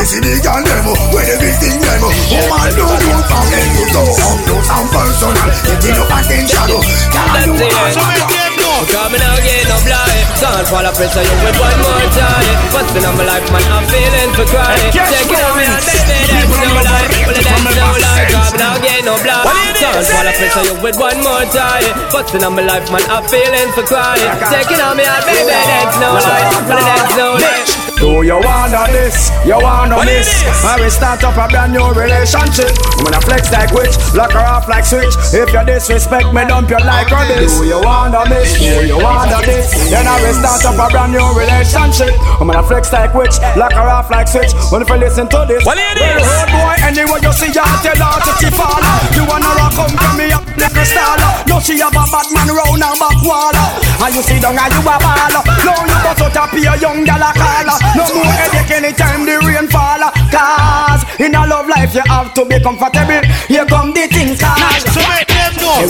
you Me love is illegal demo When you make him demo Oh man, no good from head to toe Up close and personal Taking up attention Tell on you all man want you Coming out again, no blind Sound fall a pressure you with one more time. What's been on my life, man, I'm feeling for crying. Take it on me, and baby, that's no lie Well, that's no lie Coming out again, no blind Sound fall a pressure you with one more time. What's been on my life, man, I'm feeling for crying. Take it on me, and baby, that's no lie. Well, that's no lie Do you wanna this? You wanna miss? I will start up a brand new relationship. I'm gonna flex like witch, lock her off like switch. If you disrespect me, dump you like rubbish. Do you wanna miss? Do you wanna this? Then I will start up a brand new relationship. I'm gonna flex like witch, lock her off like switch. When if you listen to this, Well, well, road boy, anyway you see, you tell her to keep on. You wanna rock, come to me up, little star. No, she have a bad man round her back wall. And you see down and you a ball. No, you bust out a pure young gal a call. No more headache anytime the rain fall. Uh, Cause in a love life you have to be comfortable. Here come the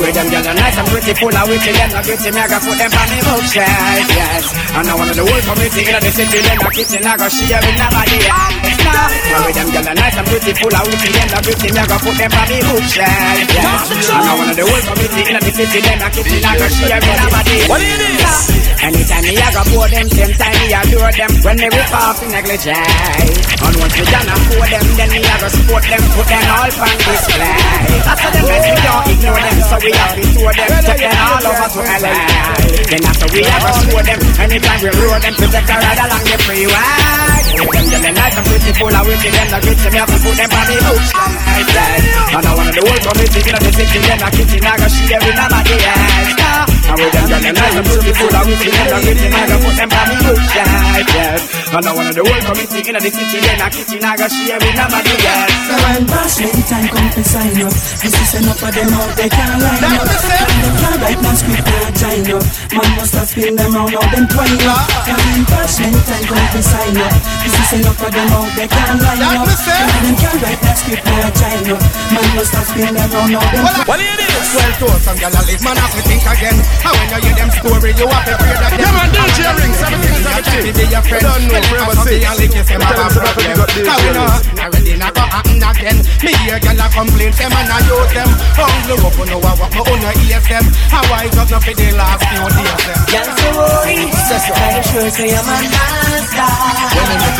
way them girls are nice and pretty, full of witty, them not gritty, me I got put them on me bookshelf, yes. And I wanna the whole community in the city, them not kitchen, I got share with nobody else. The way them girls are nice and pretty, full of witty, them not gritty, me I got put them on me bookshelf, yes. And I wanna the whole community in the city, them not kitchen, I got share with nobody else. What it is? Anytime me I got pour them, same time me I adore them. When me rip off in negligee, and once me done afford them, then me I go support them, put them all on display. After them guys we don't ignore them, so we have to tour them, take them all over to LA. Then after we have to show them, anytime we roll them, protect a ride along the freeway. Them yelling nice and pretty, full of witty, them not gritty, me have to put them on the books. And I wanna the whole community, you know the city, them not kitchen, I got go share with nobody else. And with them yelling nice and pretty, full of witty, them not gritty, I go put them on the books. Yes, and I wanna the whole community, you know the city, them not kitchen, I go share with nobody else. So when boss when time come to sign up, this is enough of them out they can't line up. And they can't write no script or join up. Man must have spin them round out them twine up. And when boss when time come to sign up, this is enough of them out they can't line up. And them can't write no script or join up. Man must have spin them round out them. What do you do? Well, to some gyal a live, man have to think again. And when you hear them story, you have to pray that them. Yeah, man, DJ ring, 17 is Try to be your friend. Don't know, forever Cause six. they a lick, you say, Tell man, them have to not problem. forget DJ Cause we know, ring. now ready, not go happen again. Me hear gyal a complain, say, man, I use them. Hungry up, you know what, what me own ears them. How I just not for the last few days them. Y'all say, boy, so so I sure say I'm a master. Say,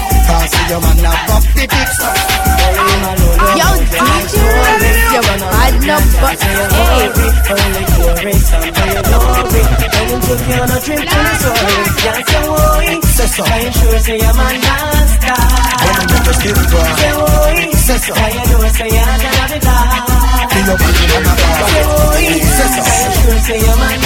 Can't see your man now pop the pics. Yo, DJ, you're bad enough, but hey. So so I sure say I'm a master. Say, boy, so so I know say I'm gonna be bad. Say, boy, so so I sure say I'm a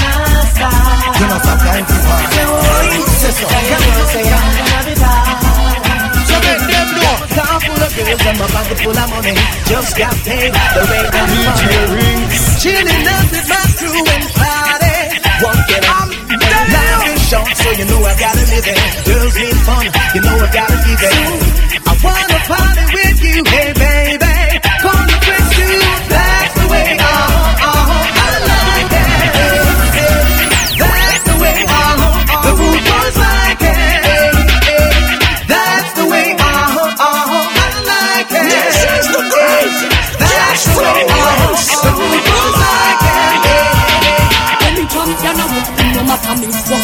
full of girls and my pocket full of money. Just got paid the way I'm feeling. Chilling out with my crew and party. Won't get it. Life is short, so you know I gotta live it. Girls need fun, you know I gotta give it. I wanna party with you, hey baby.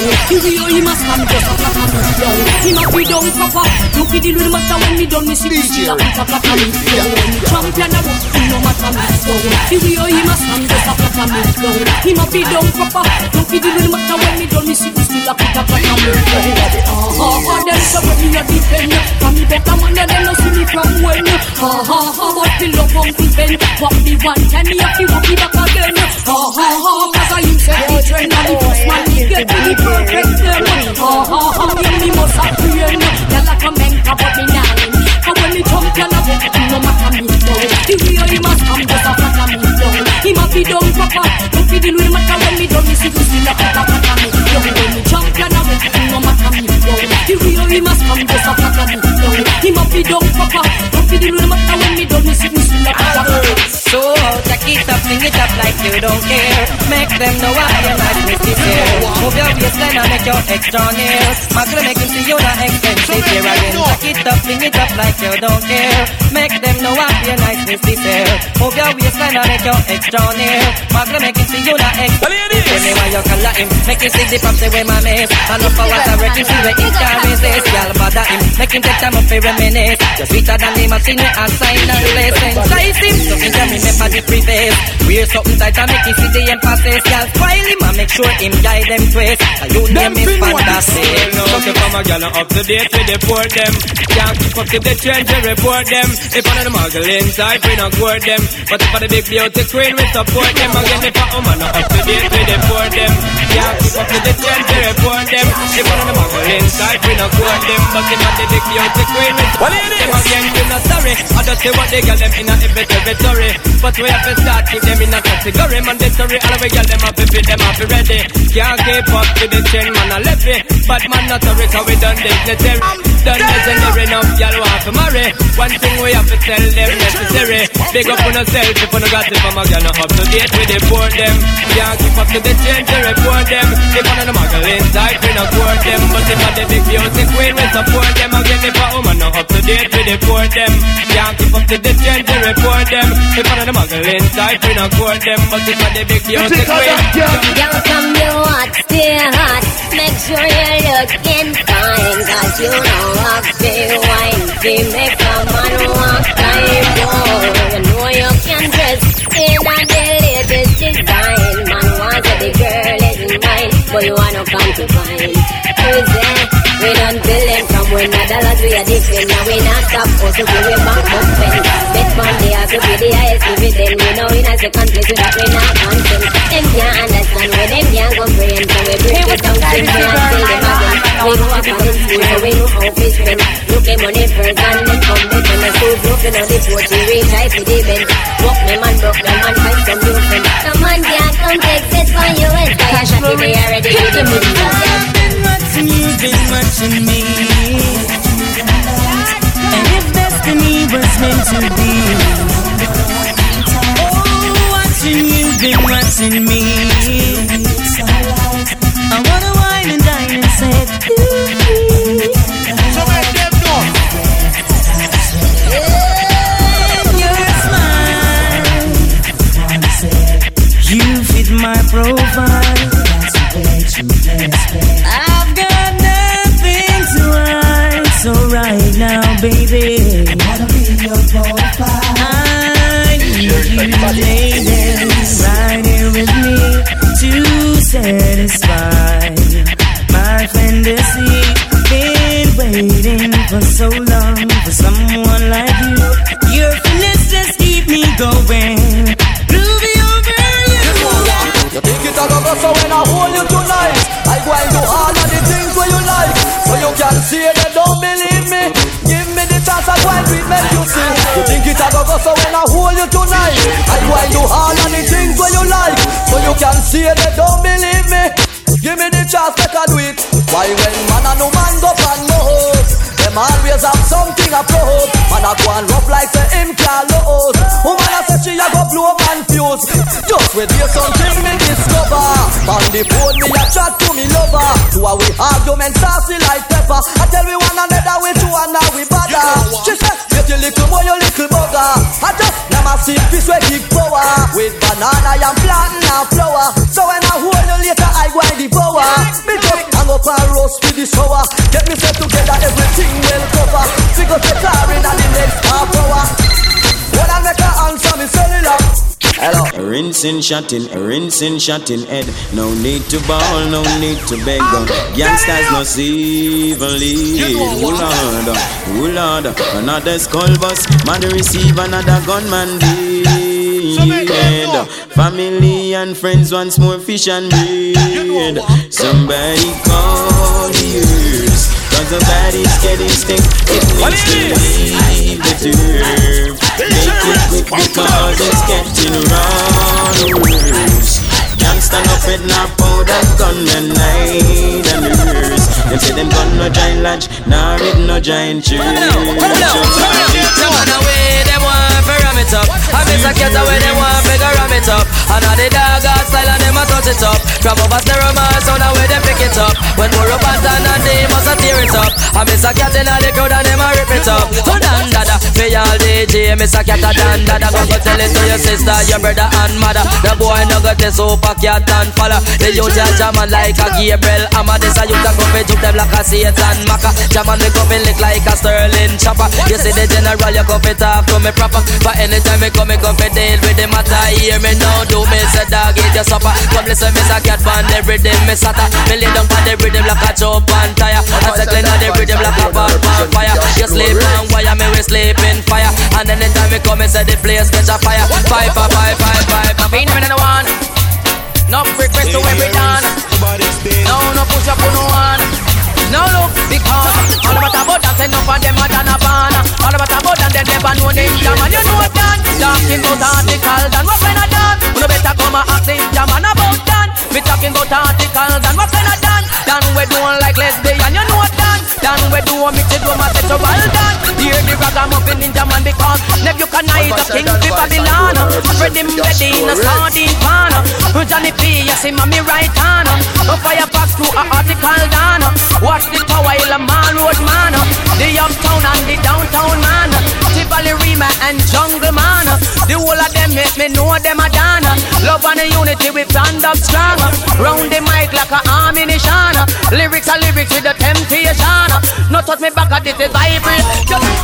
What. The way he must stand just a flat on me flow. He must be down proper. Look at the little matter when me done me the a put a flat on. When me champion a walk, no matter me. The way he must stand just a flat on me flow. He must be down proper. Look at the little matter when me done me the still a a flat on flow. Ah ha ha, them so when me a defend. And me better man them no see me from when. Ha ha ha, but me love Uncle Ben. What me want, tell me if you want me back again. Ha ha ha, 'cause I you said the trend and the first man get to the them. Ha ha ha, me must have. Y'all like a men but me nine. And when me of it, no matter me flow. The way he must come just a flat me flow. He must be done proper. Don't be deal with matter when me done me see to still a flat flat me flow. When me champion of it, no matter me flow. The way he must come just a flat me flow. He must be done proper. Don't be deal with matter when me done me see to still a flat flat So take it up, fling it up like you don't care. Make them know why you're not this year. Move your waistline and make your extra nails. Magle make him see you not expensive here again. Take it up, fling it up like you don't care. Make them know why you're nice with this year. Move your waistline and make your extra nails. Magle make him see you not expensive. Tell me why you color him. Make him see the pump, say where my mess. I love for what I reckon, see where it can resist. Y'all bother him. Make him take time up for reminisce. Just sweeter than the machine we assign and listen. Size him, so in the remember the preface. Wear something tight and make him see the emphasis. Y'all spoil him and make sure him guide them twist. You name is fantastic. So you come a gal up to date with the port them. Can't keep up to the trend to report them. If one of the inside, we not court them. But if the big beauty queen, we support them. Again, if a woman not up to date with the port them. Can't keep up to the trend to report them. If one of the muggle inside, we not court them. But if the big beauty queen, we support them. Again, we not sorry. I just say what they got them in a every territory. But we have to start keep them in a category. Mandatory, all we got them up fit them up ready. Can't keep up to the trend, man, I left it. But man, not sorry, cause we done dignitary. Done legendary enough, y'all want to marry. One thing we have to tell them necessary. Big up on yourself if you no got it from a girl, up to date with the poor them. Can't keep up to the trend to report them. If one of the muggle inside, we not court them. But if one the big music queen, we support them. Again, if a woman not up to date with the poor them. Can't keep up to the trend to report them. If one of the muggle inside, we not court them. But if one the big music queen. Girl, from you hot, stay hot. Make sure you're looking fine. Cause you know what they wine. They make a man walk like boy. You know you can dress in a the latest design. Man wants a the girl is mine. But you wanna come to find. There? We done building from when the dollars we are different. Now we not stop oh, also we we back up spend. Bet one day I could be the highest dividend. We know in a second place that we not content. Them can't understand where them can't comprehend. So we break it down quick and tell them again. We go up on school so we know how to spend. Look at money first and then come back when the school looking on the porch. We reach high to the bench. Walk me man, broke me man, find some new friends. Some man can't come take this for you. It's fire shot in the already. Hit them with the watching you, been watching me. And if destiny was meant to be, oh, watching you've been watching me. Baby, wanna be your profile. I need you, right here with me to satisfy my fantasy. Been waiting for so long for someone like you. Your finesse just keep me going. Over you. You a when I hold you tonight I go and do all of the things you like So you can don't believe make you see You think it a go go so when I hold you tonight I go and do all of the things where you like. So you can see they don't believe me. Give me the chance make I do it. Why when man and no man go and love Them always have something a probe. Man a go and rough like say him can't lose say she a go blow man fuse. Just with you something me discover. On the phone me a chat to me lover. To a we argument saucy like pepper. I tell we one another we two and now we bother. She said get your little boy your little bugger I just never see this way big power. With banana I'm planting and flower So when I hold you later I go and devour. Me just hang up and roast with the shower Get me set together everything well cover. Figure the car in the next half hour When I make her answer me cellular Hello. Rinsing, shotting, rinsing, shotting head. No need to ball, no need to beg. Gangsters no even lead. Oh Lord, oh Lord, another skull bus. Man receive another gunman dead. Family and friends once more fish and bread. Somebody call the ears. Cause the body's getting stink. It needs to leave the turf. Make it quick because it's getting worse. Can't stand up with no powder gun and night and nurse. Them say them gun no giant lodge, nah it no giant church. away, them want to ram it up. I miss a cat away, them want to ram it up. And all the dog got style and them a touch it up. Grab up a stereo man, sound away, them pick it up. When more up and down and they must a tear it up. I miss a cat in all the crowd and them a rip it up. Oh, so Don Dada, me all DJ, miss a cat a Don Dada. Go go tell it to your sister, your brother and mother. The boy no got the super cat and follow. The youth a jamming like a Gabriel. I'm a this a youth a come juke them like a Satan Maka. Jamming me come lick like a Sterling chopper. You see the general, you come talk to me proper. But anytime me come, me come for deal with the matter. Hear me now, do me say dog, eat your supper. Come listen, me say cat pan every day, me satta. Me lay down on the rhythm like a chop and tire. I say clean on the rhythm like a ball on fire. You sleep on wire, me we sleep in fire. And anytime me come, me say the place catch a fire. Five, five, five, five, five. Me no one. No request to every done. No, no push up on no one. No look, because all about about dance, enough of them are done a ban. All about about dance, they never know them jam, and you know Dan. Talking about articles and what kind of dance? You better come and ask them jam and about Dan. We talking about articles and what kind of dance? Dan we doing like lesbian, you know Dan. Dan we do mix it with my sexual Dan. Hear the ragamuffin ninja man because Nebuchadnezzar the king of Babylon. Spread him ready in a sardine pan. Johnny P, you see mommy right hand. Fire box to a article down. Watch the power in a mall road man. The uptown and the downtown man. Tivoli Rema and Jungle man. The whole of them make me know them a done. Love and unity we stand up strong. Round the mic like a ammunition. Lyrics are lyrics with the temptation. No touch me back at this is vibrate.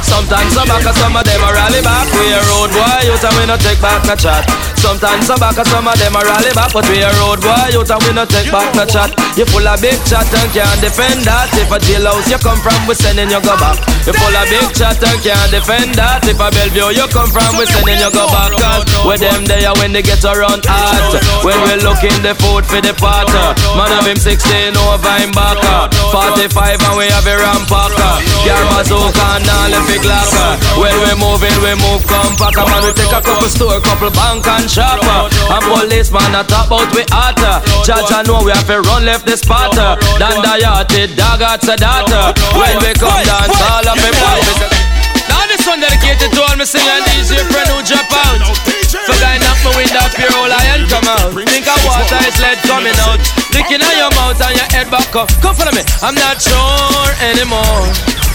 Sometimes some back some of them are rally back. We a road boy, you and we no take back no chat. Sometimes some back some of them are rally back, but we a road boy, you and we no take back no chat. You full of big chat and can't defend that. If a jailhouse you come from, we sending you go back. You full of big chat and can't defend that. If a Bellevue you come from, we sending you go back. Cause where them there when they get around hot. When we looking the food for the pot. Man of him 16 over him back. 45 and we have a rampacker. Car bazooka and all the big locker. When we moving, we move compact. Man, we take a couple store, couple bank and shop. And policeman a top out we hotter. Judge I know we have to run left the spot. Dan the yachted dog at daughter. When we come dance, all. Now this one dedicated to all my singer and DJ friend who drop out. For guy knock me window up your whole lion come out. Think of water is lead coming out. Licking on your mouth and your head back up. Come follow me. I'm not sure anymore.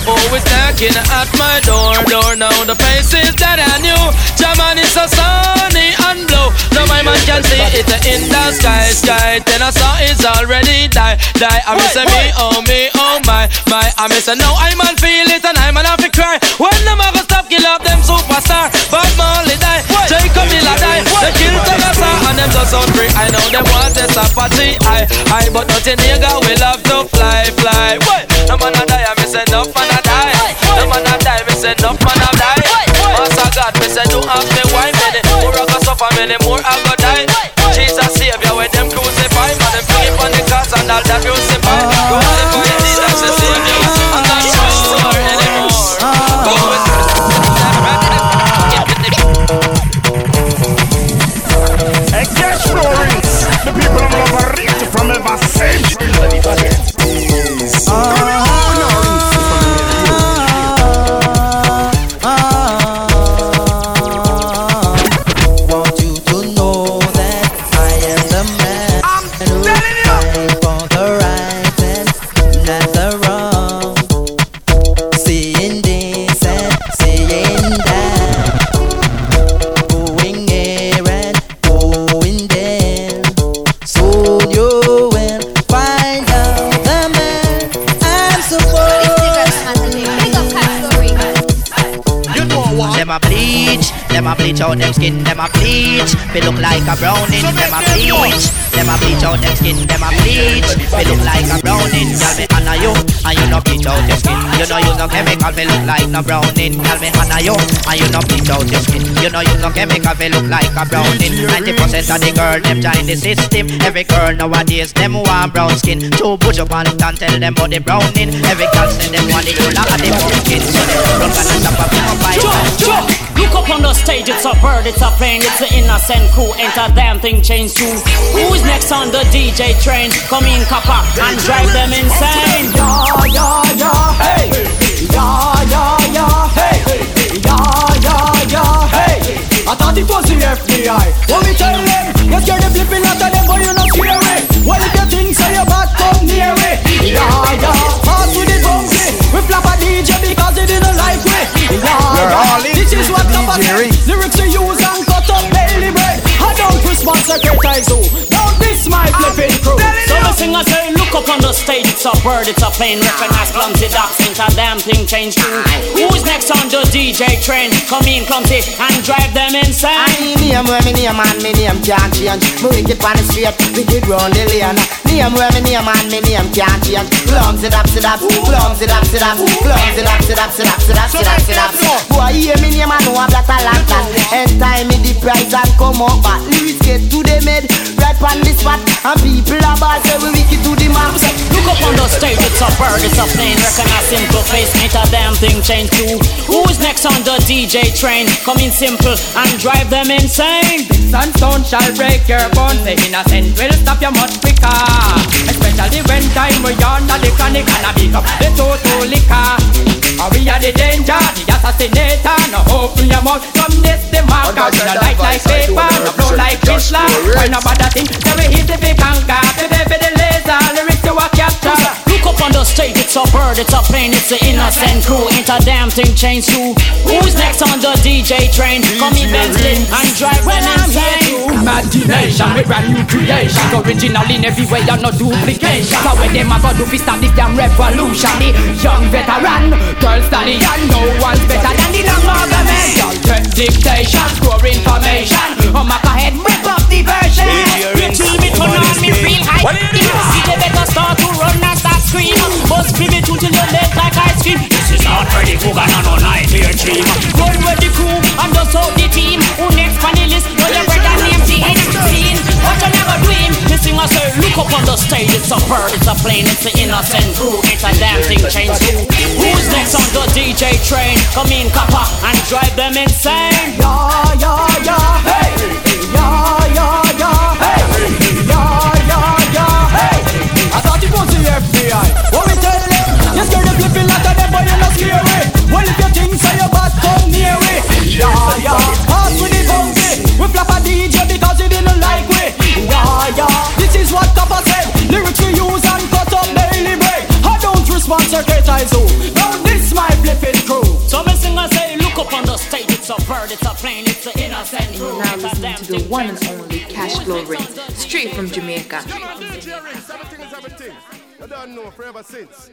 Always knocking at my door, door now. The faces that I knew. German is so sunny and blue. Now my man can see it in the sky, sky. Then I saw it's already die, die. I miss me, oh me, oh my, my. I miss now I man feel it and I man have to cry. When them ever stop kill up them superstar, but Marley die, Jacob Miller die. They kill Tagasa and them just free. I know them want this apathy, I, I, but nothing nigga will have to fly, fly. What? No man a die, I miss enough man a die. No man a die, miss enough man a die. Master God, say do have me wine many more I go suffer, many more I go They look like a browning, them a bleach. Them a bleach out them skin, them a bleach. They look like a browning. Girl me honor you, and you no bleach out your skin. You know use no chemical, they look like no browning. Girl me honor you, and you no bleach out your skin. You know use no chemical, they look like a browning. Ninety percent of the girl them join the system. Every girl nowadays them want brown skin. Two push up on it and tell them about the browning. Every girl say them want the color of the skin. So them run and stop up in a fight. Look up on the stage, it's a bird, it's a plane, it's an innocent crew. Enter damn thing change too. Who's next on the DJ train? Come in, copper, and drive them insane. Yeah, yeah, yeah, hey. Yeah, yeah, yeah, hey. Yeah, yeah, yeah, hey. I thought it was the FBI. What me tell them? You scared the flipping this is what the Ring. Lyrics to use and cut up daily bread. I don't response secretize who. Don't this my flipping crew. So the singer say, look up on the stage, it's a bird, it's a plane. Recognize clumsy ducks, enter damn thing change too. Who's next on the DJ train? Come in clumsy and drive them insane. Name where me name and me name can't change. Me wicked on the street, wicked round the lane. Name where me name and me name can't change. Clumsy dap, sit up, clumsy dap, sit up, clumsy dap, sit up, sit up, sit up, sit up, sit up. Boy, hear me name and know a black a lot. And time me the price and come up But lyrics get to the med Right on the spot And people are bad Say we wicked to the max Look up on the stage, it's a bird, it's a plane. Recognize simple face, ain't a damn thing change too Who's next on the DJ train? Come in simple and drive them insane. Sunstone shall break your bones. The innocent will stop you much quicker. Especially when time we under the chronic And I pick up the total liquor. Are we are the danger, the assassinator No open your mouth, from this the marker We no light like paper, no flow like Whistler When about that thing, then we hit the big anchor. The baby the laser, lyrics to a capture on the stage, it's a bird, it's a plane, it's the innocent crew. Ain't a damn thing changed too Who's next on the DJ train? Come in Bentley and drive them insane Imagination with brand new creation. Original in every way and no duplication. So when them a go do fi start this damn revolution. The young veteran, girl stallion No one's better than the long argument Y'all take dictation, score information Oh my head, rip up the version. You tell me turn on me real high. DJ better start to run and start scream Bust me tune till your leg like ice cream. This is not Freddy Krueger, no no nightmare dream. Run with the crew and just out the team. Who next on the list? Know your brother name T ain't What you never dream. The singer say look up on the stage It's a bird, it's a plane, it's the innocent crew It's a damn thing change Who's next on the DJ train? Come in copper and drive them insane. Yeah, yeah, Yeah, but you're not scary Well if you think so you bad come near it Yeah, yeah. Pass with the bouncy We flap a DJ because he didn't like we. Yeah, yeah. This is what Kappa said. Lyrics we use and cut up daily break I don't respond to critics who Now this my flipping crew. So me singer say look up on the stage. It's a bird, it's a plane, it's the innocent crew. Now It's listening to the one and only Cashflow Rinse, straight from Jamaica. Come on, DJ, Everything is everything. I don't know forever since.